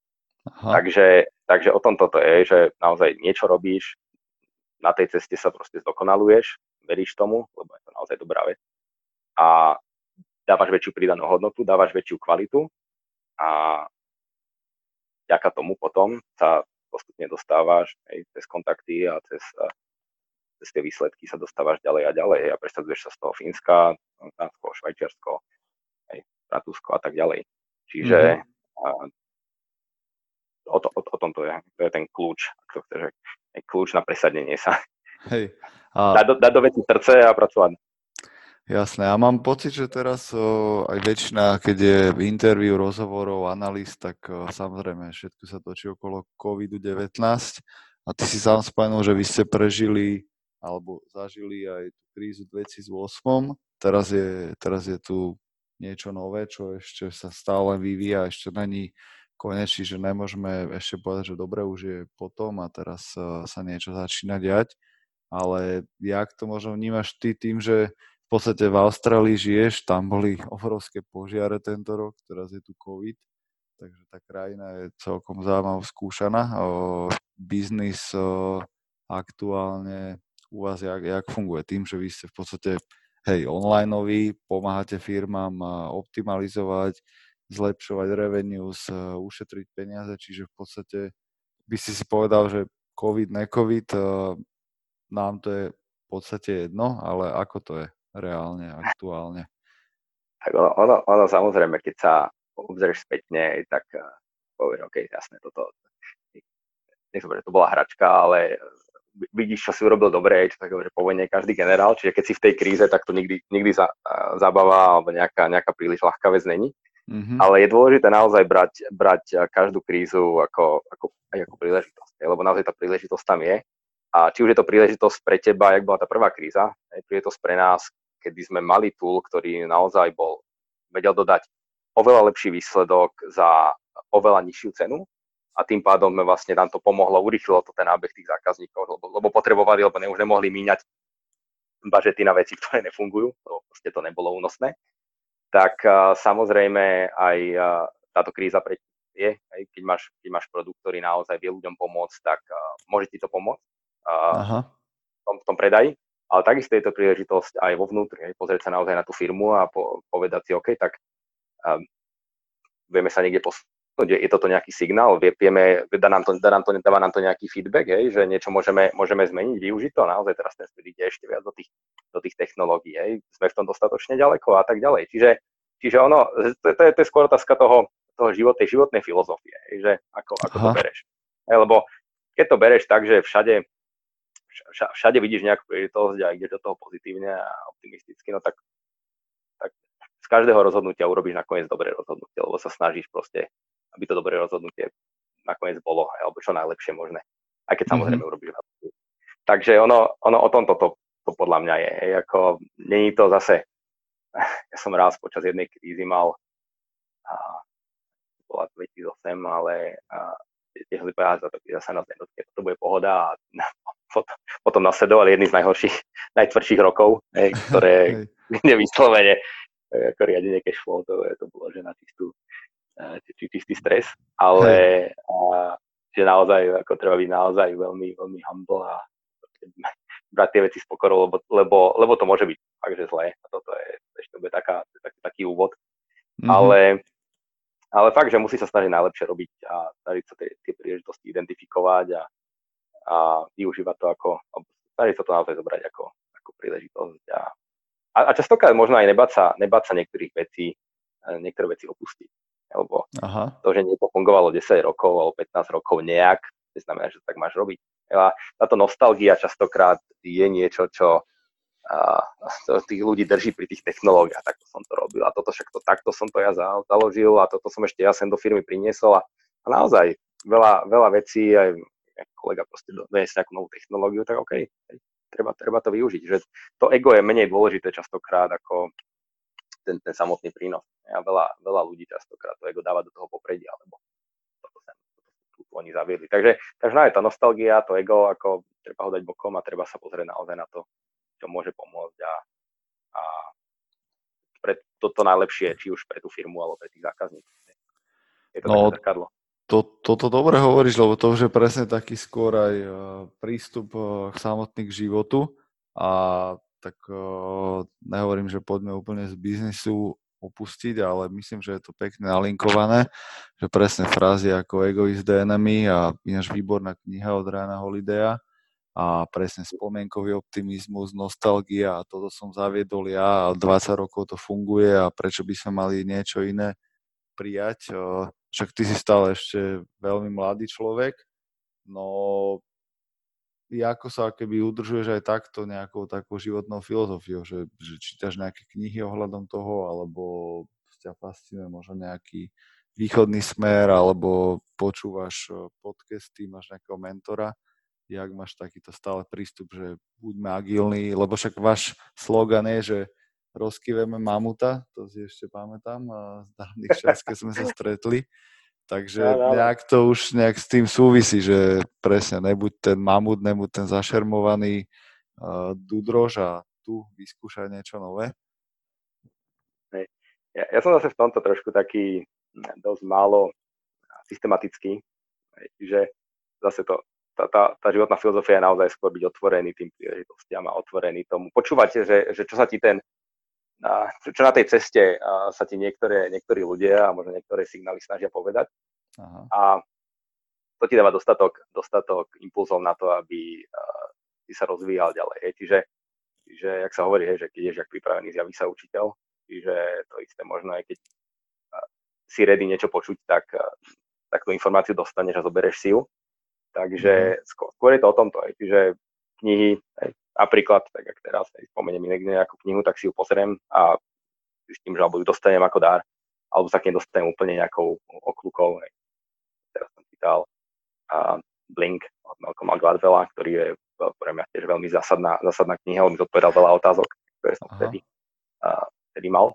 [SPEAKER 1] Takže, takže o tom toto je, že naozaj niečo robíš, na tej ceste sa proste zdokonaluješ veríš tomu, lebo je to naozaj dobrá vec. A dávaš väčšiu pridanú hodnotu, dávaš väčšiu kvalitu a vďaka tomu potom sa postupne dostávaš aj cez kontakty a cez, cez tie výsledky sa dostávaš ďalej a ďalej a presadzuješ sa z toho Fínska, Dánsko, Švajčiarsko, aj Rakúsko a tak ďalej. Čiže mm-hmm. a, o, to, o, o tom to je, to je ten kľúč, ak to chceš, kľúč na presadenie sa.
[SPEAKER 2] Hej,
[SPEAKER 1] a... Dať do, dať do veci srdce a pracovať.
[SPEAKER 2] Jasné, a mám pocit, že teraz o, aj väčšina, keď je interviu, rozhovorov, analýz, tak o, samozrejme všetko sa točí okolo COVID-19 a ty si sám spomenul, že vy ste prežili alebo zažili aj tú krízu 2008. Teraz je, teraz je tu niečo nové, čo ešte sa stále vyvíja, ešte není konečný, že nemôžeme ešte povedať, že dobre, už je potom a teraz sa niečo začína diať ale jak to možno vnímaš ty tým, že v podstate v Austrálii žiješ, tam boli obrovské požiare tento rok, teraz je tu COVID, takže tá krajina je celkom zaujímavo skúšaná. Biznis aktuálne u vás, jak, jak funguje? Tým, že vy ste v podstate hej, onlineoví, pomáhate firmám optimalizovať, zlepšovať revenues, ušetriť peniaze, čiže v podstate by si si povedal, že COVID, ne-COVID, nám to je v podstate jedno, ale ako to je reálne, aktuálne?
[SPEAKER 1] Tak ono, ono, ono samozrejme, keď sa obzrieš spätne, tak poviem, OK, jasné, toto, nech to bola hračka, ale vidíš, čo si urobil dobre, čo tak že povie každý generál, čiže keď si v tej kríze, tak to nikdy, nikdy za, zabava alebo nejaká, nejaká príliš ľahká vec není. Mm-hmm. Ale je dôležité naozaj brať, brať každú krízu ako, ako, aj ako príležitosť, lebo naozaj tá príležitosť tam je. A či už je to príležitosť pre teba, jak bola tá prvá kríza, je príležitosť pre nás, kedy sme mali tool, ktorý naozaj bol, vedel dodať oveľa lepší výsledok za oveľa nižšiu cenu a tým pádom vlastne nám to pomohlo, urychlilo to ten nábeh tých zákazníkov, lebo, lebo potrebovali, lebo ne, už nemohli míňať bažety na veci, ktoré nefungujú, lebo proste to nebolo únosné. Tak uh, samozrejme aj uh, táto kríza pre je, aj keď máš, keď máš produkt, ktorý naozaj vie ľuďom pomôcť, tak uh, môže ti to pomôcť Aha. V, tom, v tom predaji, ale takisto je to príležitosť aj vo vnútri, pozrieť sa naozaj na tú firmu a po, povedať si, OK, tak um, vieme sa niekde pos- je toto nejaký signál, vieme, dá nám to, dá nám to, dáva nám to nejaký feedback, hej, že niečo môžeme, môžeme zmeniť, využiť to, naozaj teraz ten svet ide ešte viac do tých, do tých technológií, hej, sme v tom dostatočne ďaleko a tak ďalej. Čiže, čiže ono, to, to, je, to je skôr otázka toho, toho život, tej životnej filozofie, hej, že ako, ako to bereš. Hej, lebo keď to bereš tak, že všade, všade vidíš nejakú príležitosť a ideš do toho pozitívne a optimisticky, no tak, tak z každého rozhodnutia urobíš nakoniec dobré rozhodnutie, lebo sa snažíš proste aby to dobré rozhodnutie nakoniec bolo, alebo čo najlepšie možné. Aj keď samozrejme mm-hmm. urobíš Takže ono, ono o tomto to, to podľa mňa je. Hej, ako, není to zase, *laughs* ja som raz počas jednej krízy mal, a, bola 2008, ale a, tiež si povedal, že zase nás nedotkne, to bude pohoda a *laughs* potom, nasledovali jedny z najhorších, *laughs* najtvrdších rokov, hej, ktoré *laughs* *laughs* nevyslovene ako riadenie cash flow, to, to bolo, že na čistú, či čistý stres, ale a, že naozaj ako treba byť naozaj veľmi, veľmi humble a brať tie veci s pokorou, lebo, lebo, lebo to môže byť fakt, že zlé. A toto je, ešte to bude taká, taký, taký úvod. Mm-hmm. Ale, ale fakt, že musí sa snažiť najlepšie robiť a snažiť sa tie, tie príležitosti identifikovať a, a využívať to ako, snažiť sa to naozaj zobrať ako, ako príležitosť. A, a, a častokrát možno aj nebať sa, nebať sa niektorých vecí, niektoré veci opustiť. Lebo Aha. to, že niečo fungovalo 10 rokov alebo 15 rokov nejak, neznamená, že tak máš robiť. A táto nostalgia častokrát je niečo, čo a, to tých ľudí drží pri tých technológiách, takto som to robil a toto však to, takto som to ja založil a toto som ešte ja sem do firmy priniesol a, a naozaj veľa, veľa vecí, aj kolega proste donesie nejakú novú technológiu, tak OK, treba, treba to využiť. Že to ego je menej dôležité častokrát ako ten, ten samotný prínos. A veľa, veľa ľudí častokrát to ego dáva do toho popredia, lebo toto sa oni zaviedli. Takže, takže no, je tá nostalgia, to ego, ako treba ho dať bokom a treba sa pozrieť naozaj na to, čo môže pomôcť a, a pre toto najlepšie, či už pre tú firmu alebo pre tých zákazníkov. Je to no, také zrkadlo.
[SPEAKER 2] To, toto dobre hovoríš, lebo to už je presne taký skôr aj uh, prístup uh, samotný k životu a tak uh, nehovorím, že poďme úplne z biznisu opustiť, ale myslím, že je to pekne nalinkované, že presne frázy ako Egoist the Enemy a ináč výborná kniha od Rana Holidaya a presne spomienkový optimizmus, nostalgia a toto som zaviedol ja a 20 rokov to funguje a prečo by sme mali niečo iné prijať. Však ty si stále ešte veľmi mladý človek, no ako sa keby udržuješ aj takto nejakou takou životnou filozofiou, že, že čítaš nejaké knihy ohľadom toho, alebo ťa fascinuje možno nejaký východný smer, alebo počúvaš e, podcasty, máš nejakého mentora, jak máš takýto stále prístup, že buďme agilní, lebo však váš slogan je, že rozkýveme mamuta, to si ešte pamätám z dávnych čas, keď sme sa stretli. Takže nejak to už nejak s tým súvisí, že presne nebuď ten mamut, nebuď ten zašermovaný uh, dudrož a tu vyskúšať niečo nové.
[SPEAKER 1] Ja, ja som zase v tomto trošku taký dosť málo, systematicky. Čiže zase to, tá, tá, tá životná filozofia je naozaj skôr byť otvorený tým príležitostiam a otvorený tomu. Počúvate, že, že čo sa ti ten, čo na tej ceste sa ti niektoré, niektorí ľudia a možno niektoré signály snažia povedať. Aha. A to ti dáva dostatok, dostatok impulzov na to, aby si sa rozvíjal ďalej. Čiže, čiže jak sa hovorí, že keď je jak pripravený, zjaví sa učiteľ. Čiže to isté možno aj keď si ready niečo počuť, tak, tak tú informáciu dostaneš a zoberieš si ju. Takže mhm. skôr, skôr je to o tomto. Čiže knihy, napríklad, tak ak teraz aj spomeniem nejakú knihu, tak si ju pozriem a zistím, že alebo ju dostanem ako dar, alebo sa k nej dostanem úplne nejakou okľukou. Teraz som čítal uh, Blink od Malcolma Gladwella, ktorý je pre mňa tiež veľmi zásadná, zásadná kniha, on mi zodpovedal veľa otázok, ktoré som vtedy, uh, vtedy mal.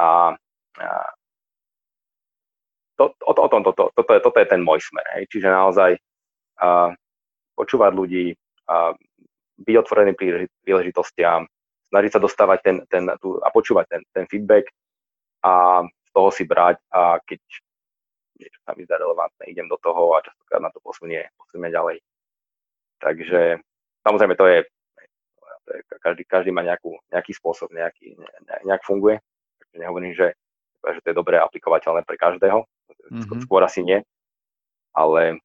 [SPEAKER 1] A uh, to, o, o tom toto, toto, je, toto je ten môj smer. Hej. Čiže naozaj uh, počúvať ľudí, uh, byť otvorený príležitostiam, snažiť sa dostávať ten, ten, tú, a počúvať ten, ten feedback a z toho si brať a keď niečo tam zdá relevantné, idem do toho a častokrát na to posunie, posunie ďalej. Takže samozrejme to je, to je každý, každý má nejakú, nejaký spôsob, nejaký, ne, nejak funguje. Takže nehovorím, že, že to je dobre aplikovateľné pre každého, mm-hmm. skôr asi nie, ale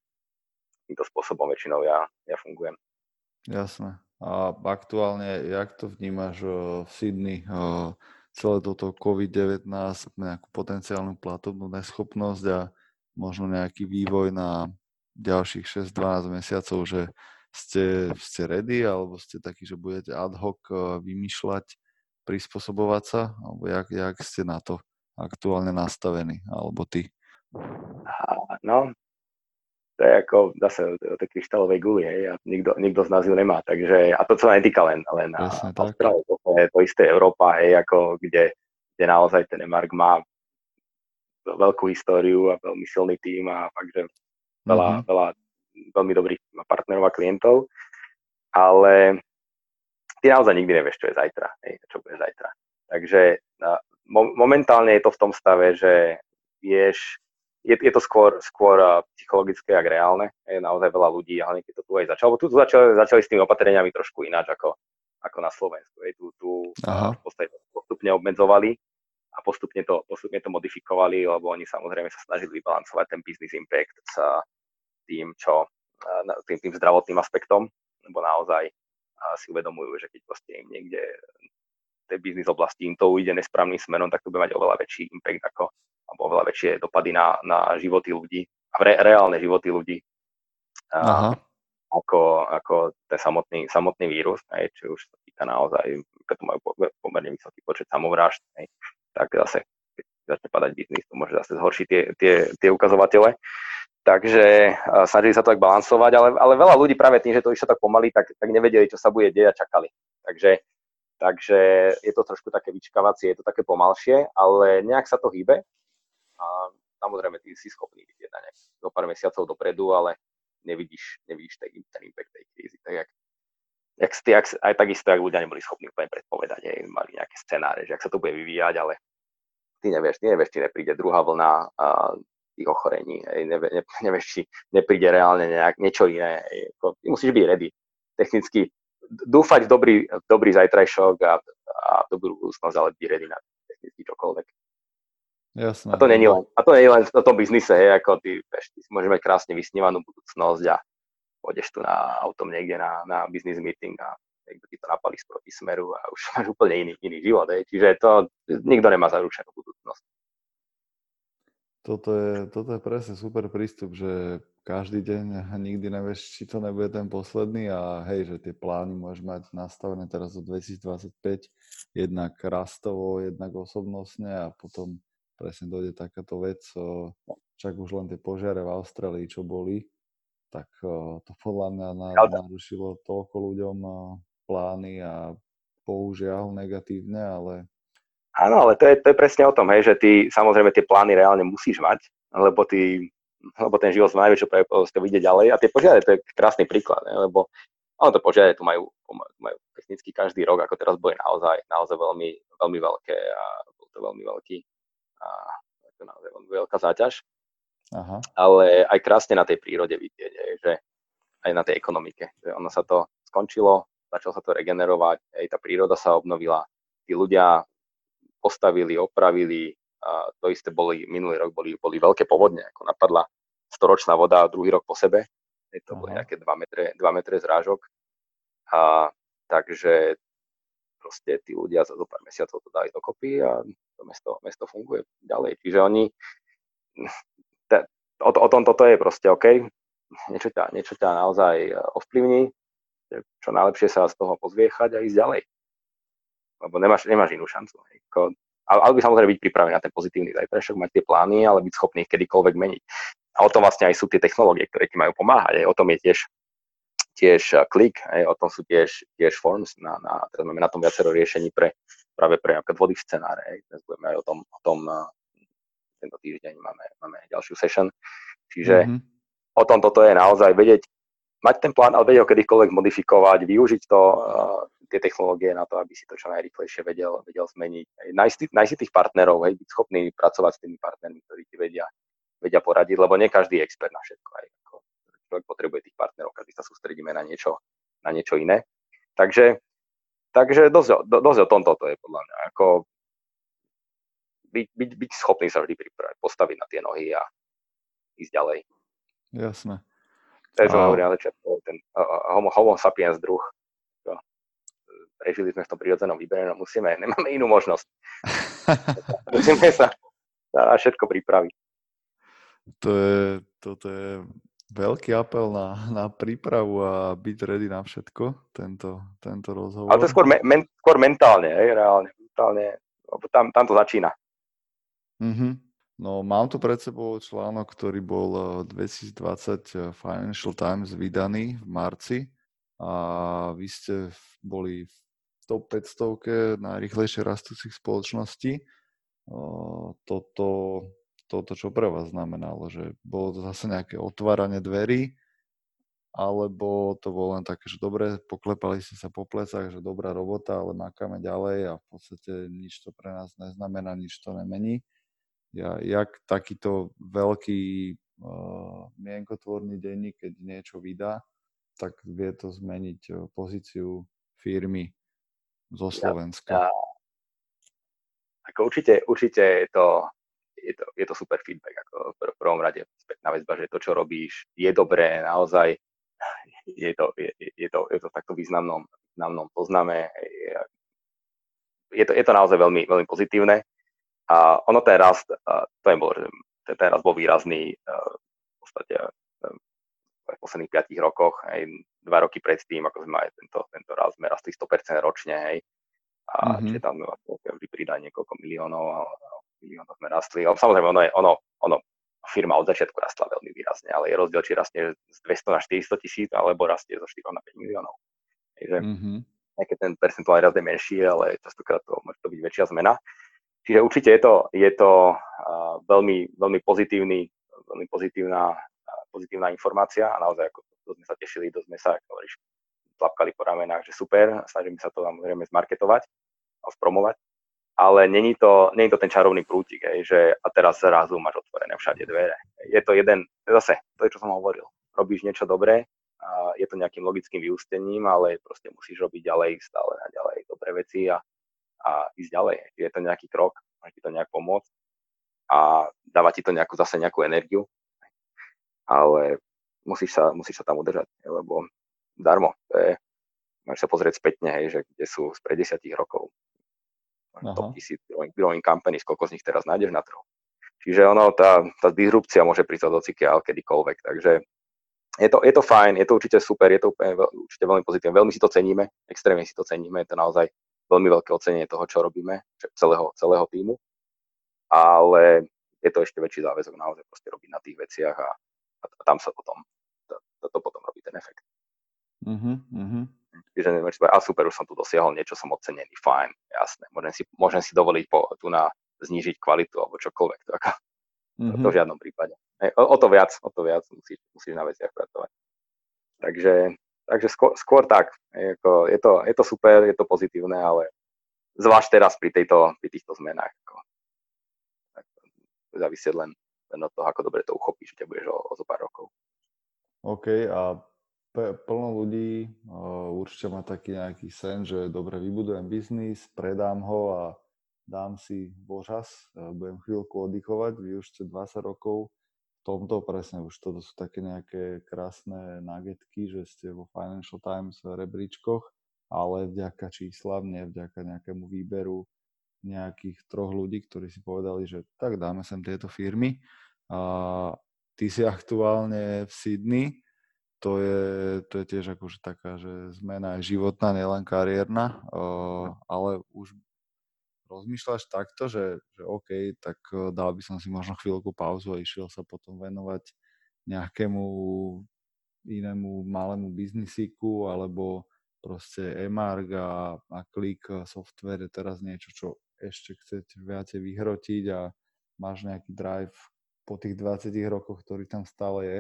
[SPEAKER 1] týmto spôsobom väčšinou ja, ja fungujem.
[SPEAKER 2] Jasné. A aktuálne, jak to vnímaš v Sydney, celé toto COVID-19, nejakú potenciálnu platobnú neschopnosť a možno nejaký vývoj na ďalších 6-12 mesiacov, že ste, ste ready, alebo ste takí, že budete ad hoc vymýšľať, prispôsobovať sa, alebo jak, jak ste na to aktuálne nastavení, alebo ty?
[SPEAKER 1] No, to je ako zase o tej kryštálovej guli, hej, a nikto, nikto z nás ju nemá, takže, a to sa netýka len, len Jasne, Austrálie, to je to isté Európa, hej, ako kde, kde naozaj ten Emark má veľkú históriu a veľmi silný tým a fakt, že veľa, mm-hmm. veľa veľmi dobrých partnerov a klientov, ale ty naozaj nikdy nevieš, čo je zajtra, hej, čo bude zajtra. Takže mo- momentálne je to v tom stave, že vieš, je, je to skôr, skôr psychologické ako reálne. Je naozaj veľa ľudí, hlavne keď to tu aj začalo. Tu začali, začali s tými opatreniami trošku ináč ako, ako na Slovensku. Je, tu, tu v podstate postupne obmedzovali a postupne to, postupne to modifikovali, lebo oni samozrejme sa snažili vybalancovať ten business impact s tým, čo, tým, tým zdravotným aspektom, lebo naozaj si uvedomujú, že keď proste im niekde tej biznis oblasti im to ujde nesprávnym smerom, tak to bude mať oveľa väčší impact ako alebo oveľa väčšie dopady na, na životy ľudí, re, reálne životy ľudí, Aha. ako, ako ten samotný, samotný vírus, hej, či už sa týka naozaj, preto majú pomerne vysoký počet samovrážd, hej, tak zase, keď začne padať biznis, to môže zase zhoršiť tie, tie, tie ukazovatele. Takže uh, snažili sa to tak balansovať, ale, ale veľa ľudí práve tým, že to išlo tak pomaly, tak, tak nevedeli, čo sa bude deť a čakali. Takže, takže je to trošku také vyčkávacie, je to také pomalšie, ale nejak sa to hýbe a samozrejme, ty si schopný vidieť na nejak do pár mesiacov dopredu, ale nevidíš, nevidíš ten, ten impact tej krízy. Tak jak, jak, jak, aj takisto, ak ľudia neboli schopní úplne predpovedať, aj mali nejaké scenáre, že ak sa to bude vyvíjať, ale ty nevieš, ty nevieš, či nepríde druhá vlna a tých ochorení, aj nevie, ne, nevieš, či nepríde reálne nejak, niečo iné. Ako, ty musíš byť ready. Technicky dúfať v dobrý, v dobrý zajtrajšok a, a dobrú budúcnosť, ale byť ready na technicky čokoľvek.
[SPEAKER 2] Jasné.
[SPEAKER 1] A to není len, a to není len v tom biznise, hej, ako ty, vieš, ty si môžeš mať krásne vysnívanú budúcnosť a pôjdeš tu na autom niekde na, na business meeting a niekto ti to napalí z proti smeru a už máš úplne iný, iný život. Hej. Čiže to nikto nemá zaručenú budúcnosť.
[SPEAKER 2] Toto je, toto je presne super prístup, že každý deň nikdy nevieš, či to nebude ten posledný. A hej, že tie plány môžeš mať nastavené teraz do 2025, jednak rastovo, jednak osobnostne a potom presne dojde takáto vec, však už len tie požiare v Austrálii, čo boli, tak to podľa mňa narušilo toľko ľuďom plány a použiaľ negatívne, ale...
[SPEAKER 1] Áno, ale to je, to je presne o tom, hej, že ty samozrejme tie plány reálne musíš mať, lebo ty lebo ten život má najväčšiu pravdepodobnosť vyjde ďalej a tie požiare to je krásny príklad, ne? lebo ono to požiare tu majú, majú technicky každý rok, ako teraz boli naozaj, naozaj veľmi, veľmi veľké a bol to veľmi veľký a to naozaj veľmi veľká záťaž. Aha. ale aj krásne na tej prírode vidieť, že aj na tej ekonomike, že ono sa to skončilo, začalo sa to regenerovať, aj tá príroda sa obnovila, tí ľudia postavili, opravili, a to isté boli, minulý rok boli, boli veľké povodne, ako napadla storočná voda druhý rok po sebe, to boli nejaké 2 metre, 2 metre zrážok, a takže proste tí ľudia za pár mesiacov to dali dokopy a to mesto, mesto funguje ďalej. Čiže oni, te, o, o tom toto je proste OK, niečo ťa, niečo ťa naozaj e, ovplyvní, čo najlepšie sa z toho pozviechať a ísť ďalej. Lebo nemáš, nemáš inú šancu. Ako, ale, ale by samozrejme byť pripravený na ten pozitívny zajtrajšok, mať tie plány, ale byť schopný ich kedykoľvek meniť. A o tom vlastne aj sú tie technológie, ktoré ti majú pomáhať. Aj o tom je tiež tiež eh, klik, aj, o tom sú tiež, tiež forms, na, na, teraz máme na tom viacero riešení pre, práve pre napríklad vody v scenáre, aj, dnes budeme aj o tom, o tom uh, tento týždeň máme, máme ďalšiu session, čiže mm-hmm. o tom toto je naozaj vedieť, mať ten plán, ale vedieť ho kedykoľvek modifikovať, využiť to, uh, tie technológie na to, aby si to čo najrychlejšie vedel, vedel zmeniť. Nájsť tých partnerov, hej, byť schopný pracovať s tými partnermi, ktorí ti vedia, vedia poradiť, lebo nie každý je expert na všetko. Aj, ako, človek potrebuje tých partnerov, každý sa sústredíme na niečo, na niečo iné. Takže, takže dosť, dosť o tomto to je podľa mňa. Ako byť, byť, byť schopný sa vždy pripraviť, postaviť na tie nohy a ísť ďalej.
[SPEAKER 2] Jasné.
[SPEAKER 1] To je, čo hovorí na začiatku, ten uh, homo, homo sapiens druh. Prežili sme v tom prírodzenom výbere, no musíme, *laughs* nemáme inú možnosť. *laughs* musíme sa na všetko pripraviť.
[SPEAKER 2] To je, toto je veľký apel na, na prípravu a byť ready na všetko, tento, tento rozhovor.
[SPEAKER 1] Ale to je skôr, me, men, skôr mentálne, hej, reálne, mentálne, tam, tam to začína.
[SPEAKER 2] Mm-hmm. No, mám tu pred sebou článok, ktorý bol 2020 eh, eh, Financial Times vydaný v marci a vy ste boli v top 500 najrychlejšie rastúcich spoločností. Toto toto, čo pre vás znamenalo? Že bolo to zase nejaké otváranie dverí, alebo to bolo len také, že dobre, poklepali ste sa po plecách, že dobrá robota, ale makáme ďalej a v podstate nič to pre nás neznamená, nič to nemení. Ja, jak takýto veľký uh, mienkotvorný denník, keď niečo vydá, tak vie to zmeniť pozíciu firmy zo Slovenska. Ja, ja.
[SPEAKER 1] Ako určite, určite je to je to, je to super feedback. Ako v prvom rade spätná väzba, že to, čo robíš, je dobré, naozaj *laughs* je to, je, je to, je to v takto významnom, významnom pozname. Je to, je to naozaj veľmi, veľmi pozitívne. A ono ten rast, to je bol, že ten rast bol výrazný v podstate v posledných 5 rokoch, aj dva roky predtým, ako sme mali tento, tento rast, sme rastli 100% ročne, hej. A mm-hmm. čiže tam sme vždy pridali niekoľko miliónov a, miliónov sme rastli. Ale samozrejme, ono, je, ono, ono, firma od začiatku rastla veľmi výrazne, ale je rozdiel, či rastie z 200 na 400 tisíc, alebo rastie zo 4 na 5 miliónov. Takže mm-hmm. nejaký ten percentuálny rast je menší, ale častokrát to môže to byť väčšia zmena. Čiže určite je to, je to uh, veľmi, veľmi pozitívny, veľmi pozitívna, pozitívna informácia a naozaj ako to sme sa tešili, to sme sa, ako hovoríš, tlapkali po ramenách, že super, snažíme sa to samozrejme zmarketovať a spromovať ale není to, není to ten čarovný prútik, hej, že a teraz zrazu máš otvorené všade dvere. Je to jeden, zase, to je, čo som hovoril. Robíš niečo dobré, a je to nejakým logickým vyústením, ale proste musíš robiť ďalej, stále a ďalej dobré veci a, a ísť ďalej. Je to nejaký krok, môže ti to nejak pomôcť a dáva ti to nejakú, zase nejakú energiu, ale musíš sa, musíš sa tam udržať, lebo darmo, to je, môžeš sa pozrieť spätne, hej, že kde sú z pred desiatich rokov, Aha. top 1000 growing, growing companies, koľko z nich teraz nájdeš na trhu. Čiže ono, tá, tá disrupcia môže prísť od ocikiaľ kedykoľvek, takže je to, je to fajn, je to určite super, je to úplne, určite veľmi pozitívne, veľmi si to ceníme, extrémne si to ceníme, je to naozaj veľmi veľké ocenenie toho, čo robíme, celého, celého týmu, ale je to ešte väčší záväzok naozaj proste robiť na tých veciach a, a, tam sa potom, to, to, to potom robí ten efekt. Uh-huh, uh-huh. Čiže neviem, a super, už som tu dosiahol niečo, som ocenený, fajn, jasné, môžem si, môžem si dovoliť po, tu na znížiť kvalitu alebo čokoľvek, to, ako, mm-hmm. to, to v žiadnom prípade. Hej, o, o to viac, o to viac musíš, musíš na veciach pracovať. Takže, takže skôr, skôr tak, je, ako, je, to, je to super, je to pozitívne, ale zvlášť teraz pri, tejto, pri týchto zmenách, ako, závisieť len, len od toho, ako dobre to uchopíš, že budeš o, o zo pár rokov.
[SPEAKER 2] OK, a plno ľudí uh, určite má taký nejaký sen, že dobre, vybudujem biznis, predám ho a dám si božas, uh, budem chvíľku oddychovať, vy už ste 20 rokov v tomto presne, už toto sú také nejaké krásne nagetky, že ste vo Financial Times rebríčkoch, ale vďaka číslam, nie vďaka nejakému výberu nejakých troch ľudí, ktorí si povedali, že tak dáme sem tieto firmy. A ty si aktuálne v Sydney, to je, to je tiež akože taká, že zmena je životná, nielen kariérna, ale už rozmýšľaš takto, že, že OK, tak dal by som si možno chvíľku pauzu a išiel sa potom venovať nejakému inému malému biznisíku, alebo proste Emark a, a Click software je teraz niečo, čo ešte chcete viacej vyhrotiť a máš nejaký drive po tých 20 rokoch, ktorý tam stále je?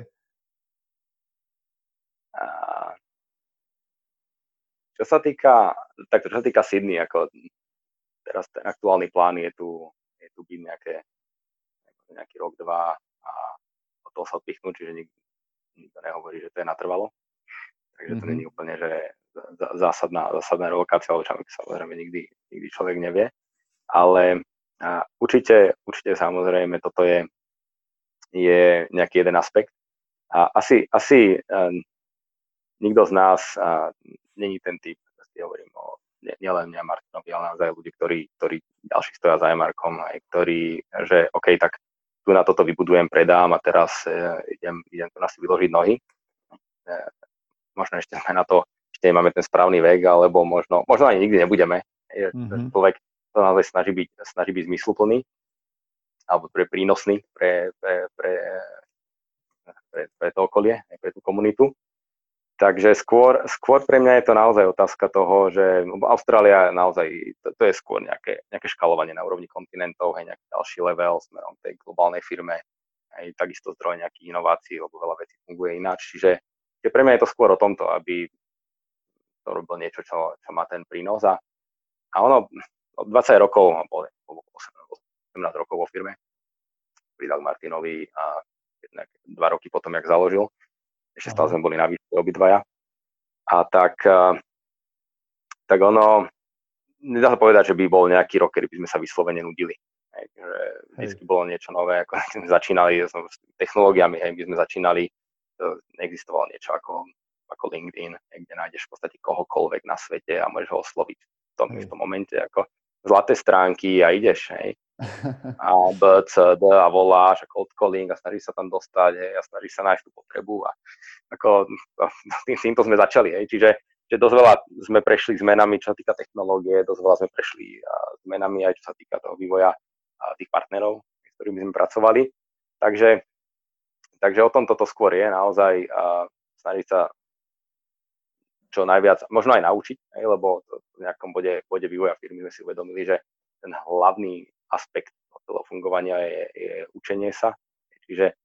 [SPEAKER 1] čo sa týka, tak čo sa týka Sydney, ako teraz ten aktuálny plán je tu, je tu byť nejaké, nejaký rok, dva a od toho sa odpichnúť, čiže nikto, nikto nehovorí, že to je natrvalo. Takže to mm-hmm. není úplne, že zásadná, zásadná relokácia, alebo čo samozrejme nikdy, nikdy človek nevie. Ale a určite, určite samozrejme toto je je nejaký jeden aspekt. A asi, asi uh, nikto z nás uh, není ten typ, si hovorím o nielen ja Martinovi, ale naozaj ľudí, ktorí, ktorí ďalší stoja za Emarkom, aj ktorí, že OK, tak tu na toto vybudujem, predám a teraz uh, idem, idem tu na si vyložiť nohy. Uh, možno ešte sme na to, ešte nemáme ten správny vek, alebo možno, možno ani nikdy nebudeme. Mm-hmm. Človek to naozaj snaží byť, snaží byť zmysluplný alebo pre prínosný pre, pre, pre, pre, pre to okolie, pre tú komunitu. Takže skôr, skôr pre mňa je to naozaj otázka toho, že Austrália naozaj, to, to je skôr nejaké, nejaké škalovanie na úrovni kontinentov, hej, nejaký ďalší level smerom tej globálnej firme, aj takisto zdroj nejakých inovácií, lebo veľa vecí funguje ináč. Čiže, čiže pre mňa je to skôr o tomto, aby to robil niečo, čo, čo má ten prínos. A, a ono, 20 rokov, alebo 18 rokov vo firme, pridal Martinovi a dva roky potom, jak založil. Ešte stále sme boli na výške obidvaja. A tak, tak ono, nedá sa povedať, že by bol nejaký rok, kedy by sme sa vyslovene nudili. Hej, že vždycky bolo niečo nové, ako *laughs* sme začínali s technológiami, hej, my sme začínali, neexistovalo niečo ako, ako LinkedIn, kde nájdeš v podstate kohokoľvek na svete a môžeš ho osloviť v tom, v tom momente, ako zlaté stránky a ideš, hej a B, C, D a voláš a cold calling a snaží sa tam dostať hej, a snaží sa nájsť tú potrebu a ako tým, týmto sme začali, hej, čiže že dosť veľa sme prešli zmenami, čo sa týka technológie, dosť veľa sme prešli zmenami aj čo sa týka toho vývoja tých partnerov, s ktorými sme pracovali. Takže, takže o tom toto skôr je naozaj snažiť sa čo najviac, možno aj naučiť, hej, lebo v nejakom bode, bode vývoja firmy sme si uvedomili, že ten hlavný aspekt toho fungovania je, je učenie sa. Čiže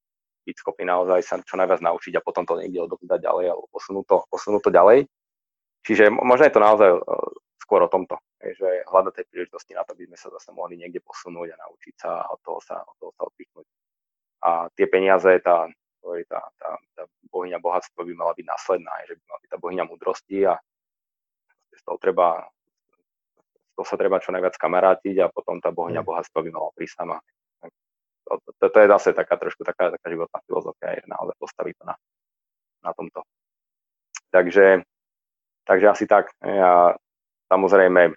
[SPEAKER 1] byť schopný naozaj sa čo najviac naučiť a potom to niekde odovzdať ďalej alebo posunúť to, posunúť to ďalej. Čiže možno je to naozaj uh, skôr o tomto, že hľadať tej príležitosti na to, aby sme sa zase mohli niekde posunúť a naučiť sa a od toho sa, od toho sa odpichnúť. A tie peniaze, tá, tá, tá, tá bohyňa bohatstva by mala byť následná, že by mala byť tá bohyňa múdrosti a z toho treba to sa treba čo najviac kamarátiť a potom tá bohňa mm. bohatstva by mala prísť sama. To, to, to je zase taká trošku taká, taká životná filozofia, je naozaj postaviť to na, na tomto. Takže, takže asi tak. Ja, samozrejme,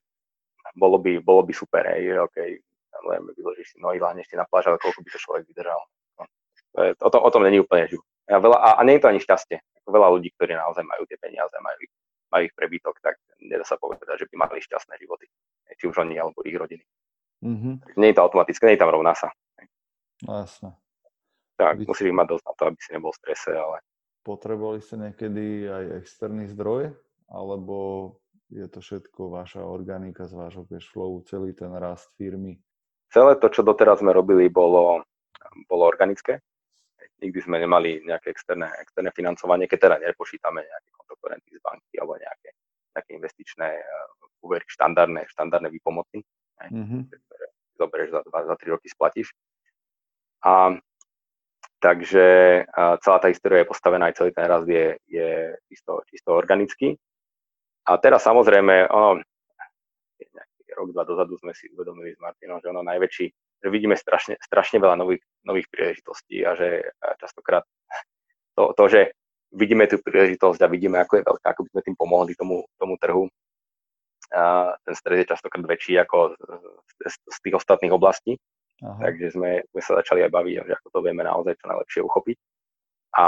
[SPEAKER 1] bolo by, bolo by super, hej, že OK, samozrejme, vyložíš si nohy, láhneš si na pláž, ale koľko by to človek vydržal. No, to o, tom, o není úplne živ. Ja veľa, a, a nie je to ani šťastie. Veľa ľudí, ktorí naozaj majú tie peniaze, majú ich, majú ich prebytok, tak nedá sa povedať, že by mali šťastné životy či už oni alebo ich rodiny. Mm-hmm. Nie je to automatické, nie je tam rovná sa.
[SPEAKER 2] No, jasné.
[SPEAKER 1] Tak, Vy... musíš mať dosť na to, aby si nebol v strese, ale...
[SPEAKER 2] Potrebovali ste niekedy aj externý zdroj, alebo je to všetko vaša organika z vášho cash flow, celý ten rast firmy?
[SPEAKER 1] Celé to, čo doteraz sme robili, bolo, bolo organické. Nikdy sme nemali nejaké externé, externé financovanie, keď teda nepočítame nejaké kontokorenty z banky alebo nejaké, nejaké investičné úvery štandardné, štandardné výpomoty, mm-hmm. ktoré zoberieš za, za 3 roky, splatíš. A, takže celá tá história je postavená, aj celý ten rast je, je čisto, čisto organický. A teraz samozrejme, ono, nejaký rok, dva dozadu sme si uvedomili s Martinom, že ono najväčší, že vidíme strašne, strašne veľa nových, nových príležitostí a že častokrát to, to, že vidíme tú príležitosť a vidíme, ako je veľká, ako by sme tým pomohli tomu, tomu trhu. A ten stres je častokrát väčší ako z, z tých ostatných oblastí. Aha. Takže sme, sme sa začali aj baviť, že ako to vieme naozaj čo najlepšie uchopiť. A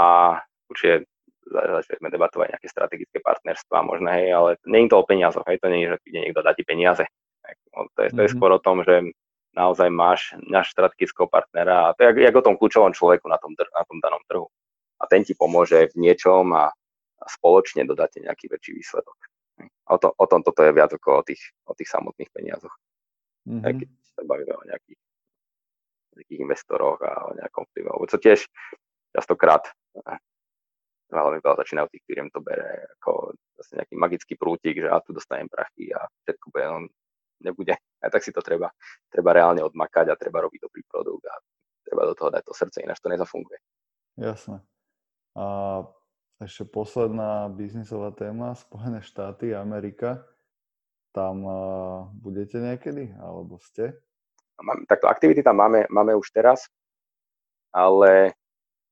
[SPEAKER 1] určite začali sme debatovať nejaké strategické partnerstva možno, hej, ale nie je to o peniazoch, hej, to nie je, že príde niekto dá ti peniaze. No, to je, to je mm-hmm. skôr o tom, že naozaj máš náš strategického partnera a to je jak, o tom kľúčovom človeku na tom, na tom danom trhu. A ten ti pomôže v niečom a, a spoločne dodáte nejaký väčší výsledok. O, to, o tom toto je viac ako o tých, o tých samotných peniazoch. Mm-hmm. keď sa bavíme o nejakých, nejakých investoroch a o nejakom vplyve. Lebo to tiež častokrát veľmi veľa začínajú tých firiem to bere ako zase nejaký magický prútik, že a tu dostanem prachy a všetko bude, nebude. A tak si to treba, treba reálne odmakať a treba robiť dobrý produkt a treba do toho dať to srdce, ináč to nezafunguje.
[SPEAKER 2] Jasné. A ešte posledná biznisová téma, Spojené štáty, Amerika. Tam uh, budete niekedy, alebo ste?
[SPEAKER 1] Takto aktivity tam máme, máme už teraz, ale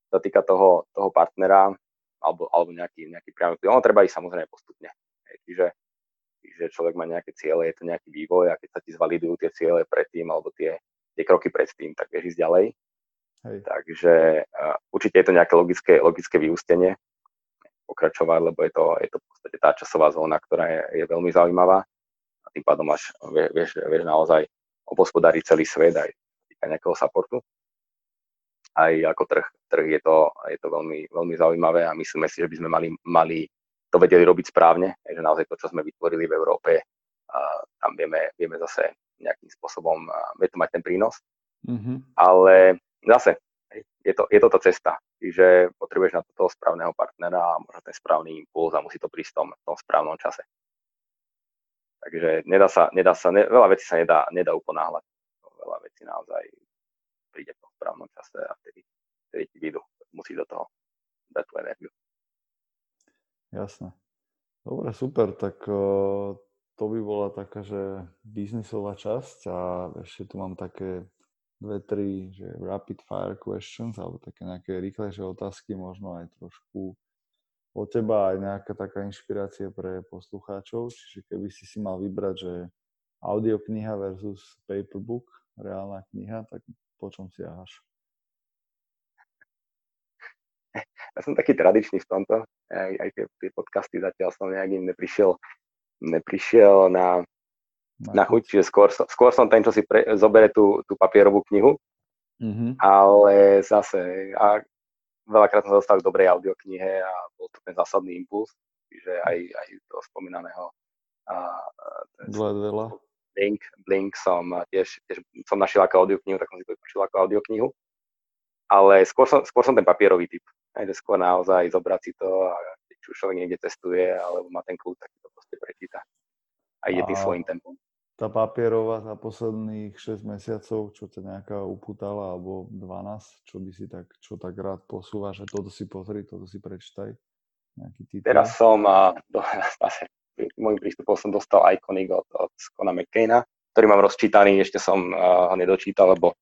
[SPEAKER 1] sa týka toho, toho partnera, alebo, alebo nejaký, nejaký priamy vplyv. Ono treba ísť samozrejme postupne. Hej, čiže, čiže človek má nejaké ciele, je to nejaký vývoj a keď sa ti zvalidujú tie ciele predtým alebo tie, tie kroky predtým, tak vieš ísť ďalej. Hej. Takže uh, určite je to nejaké logické, logické vyústenie pokračovať, lebo je to, je to v podstate tá časová zóna, ktorá je, je veľmi zaujímavá a tým pádom máš, vieš, vieš naozaj obospodariť celý svet aj týka nejakého supportu aj ako trh, trh je, to, je to veľmi, veľmi zaujímavé a myslíme si, že by sme mali, mali to vedeli robiť správne, že naozaj to, čo sme vytvorili v Európe, tam vieme, vieme zase nejakým spôsobom vie to mať ten prínos. Mm-hmm. Ale zase, je to, je to tá cesta, čiže potrebuješ na to toho správneho partnera a možno ten správny impuls a musí to prísť v tom, v tom správnom čase. Takže nedá sa, nedá sa, ne, veľa vecí sa nedá, nedá uponáhľať. Veľa vecí naozaj príde v tom správnom čase a vtedy, vtedy ti vyjdu. Musíš do toho dať tú energiu.
[SPEAKER 2] Jasné. Dobre, super, tak to by bola taká, že biznisová časť a ešte tu mám také dve, tri, že rapid fire questions, alebo také nejaké rýchlejšie otázky, možno aj trošku od teba aj nejaká taká inšpirácia pre poslucháčov. Čiže keby si si mal vybrať, že audiokniha versus paperbook, reálna kniha, tak po čom siahaš?
[SPEAKER 1] Ja som taký tradičný v tomto. Aj, aj tie, tie podcasty zatiaľ som nejak im neprišiel, neprišiel na, na chuť, čiže skôr, skôr som ten, čo si pre, zobere tú, tú papierovú knihu, mm-hmm. ale zase a veľakrát som dostal k dobrej audioknihe a bol to ten zásadný impuls, čiže aj, aj toho spomínaného a,
[SPEAKER 2] a
[SPEAKER 1] Blink, Blink som tiež, tiež som našiel ako audioknihu, tak som si to vypočul ako audioknihu. Ale skôr som, skôr som ten papierový typ. Aj skôr naozaj zobrať si to a keď už človek niekde testuje alebo má ten kľúč, tak to proste prečíta. A ide tým svojím tempom.
[SPEAKER 2] Tá papierová za posledných 6 mesiacov, čo ťa nejaká upútala, alebo 12, čo by si tak, čo tak rád posúva, že toto si pozri, toto si prečítaj.
[SPEAKER 1] Nejaký titul. Teraz som, a, do, *laughs* zase môjim prístupom som dostal Iconic od, od Scona McCaina, ktorý mám rozčítaný, ešte som uh, ho nedočítal, lebo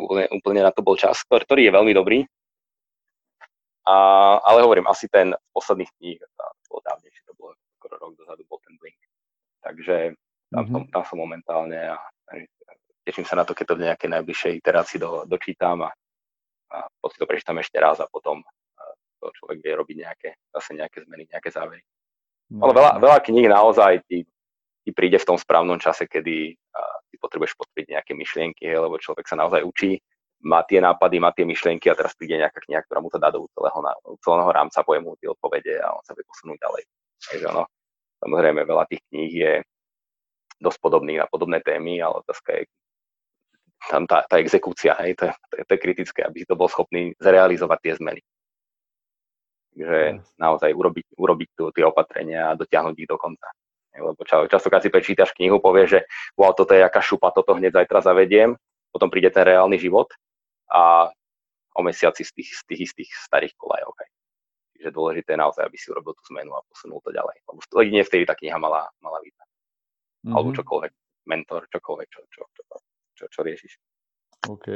[SPEAKER 1] úplne, úplne na to bol čas, ktorý je veľmi dobrý. A, ale hovorím, asi ten z posledných to bolo dávnejšie, to bolo skoro rok dozadu, bol ten Blink. Takže tam, mm-hmm. tam, tam som momentálne a, a teším sa na to, keď to v nejakej najbližšej iterácii do, dočítam a, a potom si to prečítam ešte raz a potom to človek vie robiť nejaké, zase nejaké zmeny, nejaké závery. No. Ale veľa, veľa kníh naozaj ti, ti príde v tom správnom čase, kedy uh, ty potrebuješ potvrdiť nejaké myšlienky, lebo človek sa naozaj učí, má tie nápady, má tie myšlienky a teraz príde nejaká kniha, ktorá mu to dá do celého, celého rámca, povie mu tie odpovede a on sa vie posunúť ďalej. Takže ono, samozrejme, veľa tých kníh je dosť podobných na podobné témy, ale otázka je tam tá, tá exekúcia, hej, to, to, to je kritické, aby si to bol schopný zrealizovať tie zmeny. Takže naozaj urobiť, urobiť tu, tie opatrenia a dotiahnuť ich do konca. Lebo častokrát si prečítaš knihu, povie, že wow, toto je jaká šupa, toto hneď zajtra zavediem, potom príde ten reálny život a o mesiaci z tých, z tých istých starých kolajov. Hej. Čiže dôležité je naozaj, aby si urobil tú zmenu a posunul to ďalej. Lebo jedine vtedy tá kniha mala, mala význam. Mm-hmm. Alebo čokoľvek, mentor, čokoľvek, čo, čo, čo, čo, čo riešiš.
[SPEAKER 2] OK.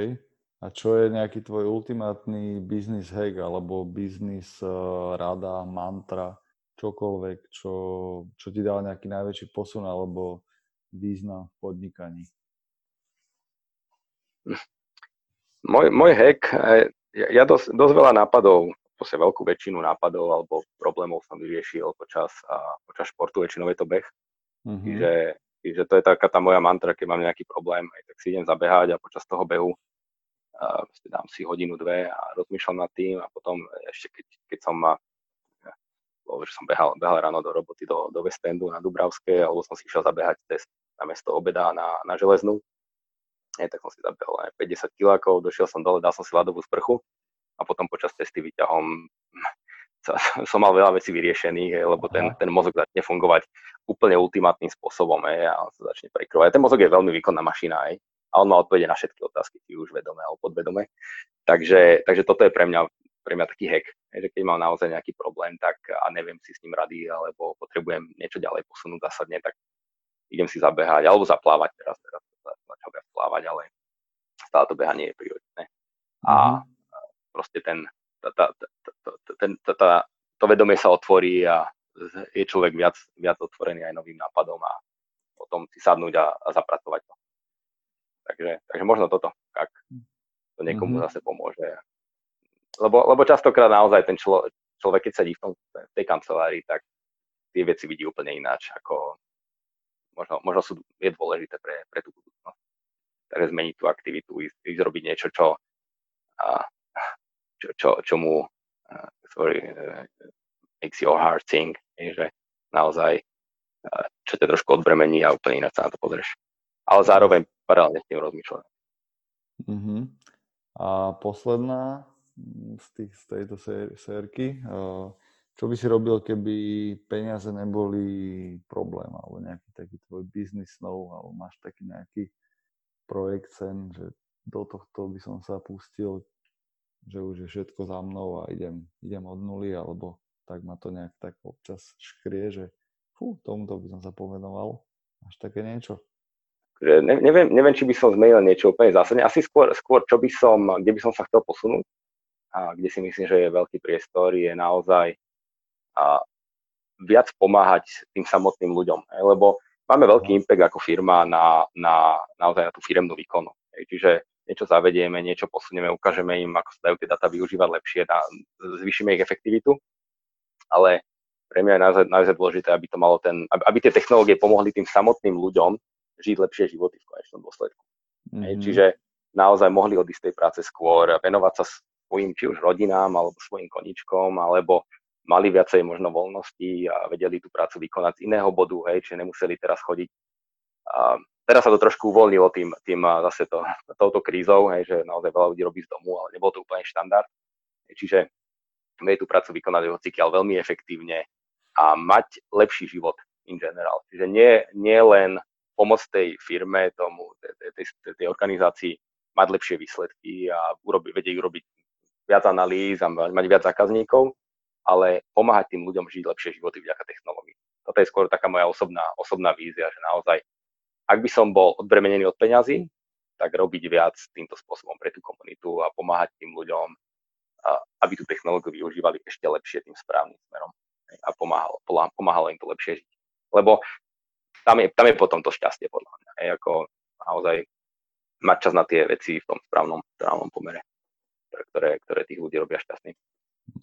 [SPEAKER 2] A čo je nejaký tvoj ultimátny business hack alebo business uh, rada, mantra, čokoľvek, čo, čo ti dá nejaký najväčší posun alebo význam v podnikaní? *laughs*
[SPEAKER 1] Môj, môj hack, eh, ja, dosť, dosť veľa nápadov, proste veľkú väčšinu nápadov alebo problémov som vyriešil počas, a, počas športu, väčšinou je to beh. Mm-hmm. Čiže, čiže to je taká tá moja mantra, keď mám nejaký problém, aj tak si idem zabehať a počas toho behu a dám si hodinu, dve a rozmýšľam nad tým a potom ešte keď, keď som ma že som behal, behal ráno do roboty do, do West Endu na Dubravské, alebo som si išiel zabehať cez na mesto obeda na, na železnú. Je, tak som si zabehol aj 50 kilákov, došiel som dole, dal som si ľadovú sprchu a potom počas cesty výťahom *laughs* som mal veľa vecí vyriešených, lebo ten, ten mozog začne fungovať úplne ultimátnym spôsobom je, a sa začne prekrovať. Ten mozog je veľmi výkonná mašina aj, a on má odpovede na všetky otázky, či už vedome alebo podvedome. Takže, takže toto je pre mňa, pre mňa taký hack, že keď mám naozaj nejaký problém tak a neviem si s ním rady, alebo potrebujem niečo ďalej posunúť zásadne, tak idem si zabehať alebo zaplávať teraz, teraz plávať, ale stále to behanie je prioritné. A mhm. proste ten, tá, tá, tá, ten, tá, tá, to vedomie sa otvorí a je človek viac, viac otvorený aj novým nápadom a potom si sadnúť a, a zapracovať to. Takže, takže možno toto, ak to niekomu mm-hmm. zase pomôže. Lebo, lebo častokrát naozaj ten člo, človek, keď sedí v, tom, v tej kancelárii, tak tie veci vidí úplne ináč, ako možno, možno sú, je dôležité pre, pre tú budúcnosť. Zmeniť tú aktivitu, ísť, ísť robiť niečo, čo, a, čo, čo, čo mu uh, sorry, uh, makes your heart sing, že naozaj uh, čo ťa trošku odbremení a úplne ináč sa na to pozrieš. Ale zároveň paralelne s tým rozmýšľať.
[SPEAKER 2] Uh-huh. A posledná z, tých, z tejto sér- sérky, uh, čo by si robil, keby peniaze neboli problém, alebo nejaký taký tvoj business snow, alebo máš taký nejaký projekt sen, že do tohto by som sa pustil, že už je všetko za mnou a idem, idem od nuly, alebo tak ma to nejak tak občas škrie, že fú, tomuto by som sa pomenoval. Máš také niečo?
[SPEAKER 1] ne, neviem, neviem, či by som zmenil niečo úplne zásadne. Asi skôr, skôr, čo by som, kde by som sa chcel posunúť a kde si myslím, že je veľký priestor, je naozaj a, viac pomáhať tým samotným ľuďom. Lebo máme veľký impact ako firma na, na naozaj na tú firemnú výkonu. Čiže niečo zavedieme, niečo posunieme, ukážeme im, ako sa dajú tie data využívať lepšie, a zvýšime ich efektivitu, ale pre mňa je naozaj, naozaj dôležité, aby to malo ten, aby, aby tie technológie pomohli tým samotným ľuďom žiť lepšie životy v konečnom dôsledku. Mm-hmm. Čiže naozaj mohli odísť tej práce skôr, venovať sa svojim či už rodinám, alebo svojim koničkom, alebo mali viacej možno voľnosti a vedeli tú prácu vykonať z iného bodu, hej, čiže nemuseli teraz chodiť. A teraz sa to trošku uvoľnilo tým, tým zase to, *laughs* touto krízou, hej, že naozaj veľa ľudí robí z domu, ale nebol to úplne štandard. Čiže vie tú prácu vykonať hocikiaľ veľmi efektívne a mať lepší život in general. Čiže nie, nie len pomôcť tej firme, tomu, tej, tej, tej organizácii mať lepšie výsledky a urobi, vedieť urobiť viac analýz a mať viac zákazníkov, ale pomáhať tým ľuďom žiť lepšie životy vďaka technológii. Toto je skôr taká moja osobná, osobná vízia, že naozaj, ak by som bol odbremenený od peňazí, tak robiť viac týmto spôsobom pre tú komunitu a pomáhať tým ľuďom, aby tú technológiu využívali ešte lepšie tým správnym smerom a pomáhalo, pomáhalo im to lepšie žiť. Lebo tam je, tam je potom to šťastie podľa mňa. Je ako naozaj mať čas na tie veci v tom správnom, správnom pomere, ktoré, ktoré tých ľudí robia šťastným.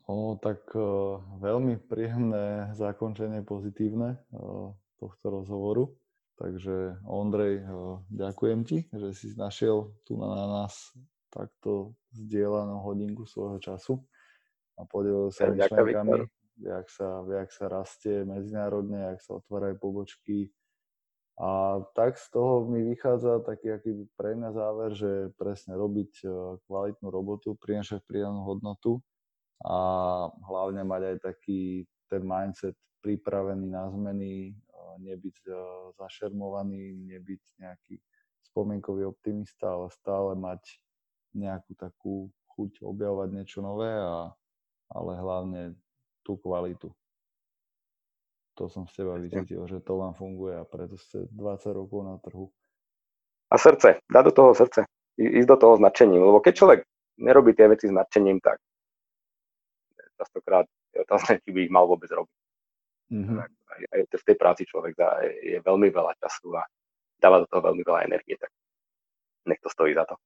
[SPEAKER 2] No, tak uh, veľmi príjemné zakončenie pozitívne uh, tohto rozhovoru. Takže Ondrej, uh, ďakujem ti, že si našiel tu na, na nás takto zdieľanú hodinku svojho času a podelil sa myšlenkami, jak sa, jak sa rastie medzinárodne, jak sa otvárajú pobočky. A tak z toho mi vychádza taký aký pre mňa záver, že presne robiť e, kvalitnú robotu, prinašať pridanú hodnotu a hlavne mať aj taký ten mindset pripravený na zmeny, e, nebyť e, zašermovaný, nebyť nejaký spomienkový optimista, ale stále mať nejakú takú chuť objavovať niečo nové, a, ale hlavne tú kvalitu. To som z teba vycítil, že to vám funguje a preto ste 20 rokov na trhu.
[SPEAKER 1] A srdce, dá do toho srdce, ísť do toho značením, lebo keď človek nerobí tie veci s nadšením, tak častokrát je otázne, či by ich mal vôbec robiť. Mm-hmm. Aj, aj v tej práci človek dá, je veľmi veľa času a dáva do toho veľmi veľa energie, tak nech to stojí za to.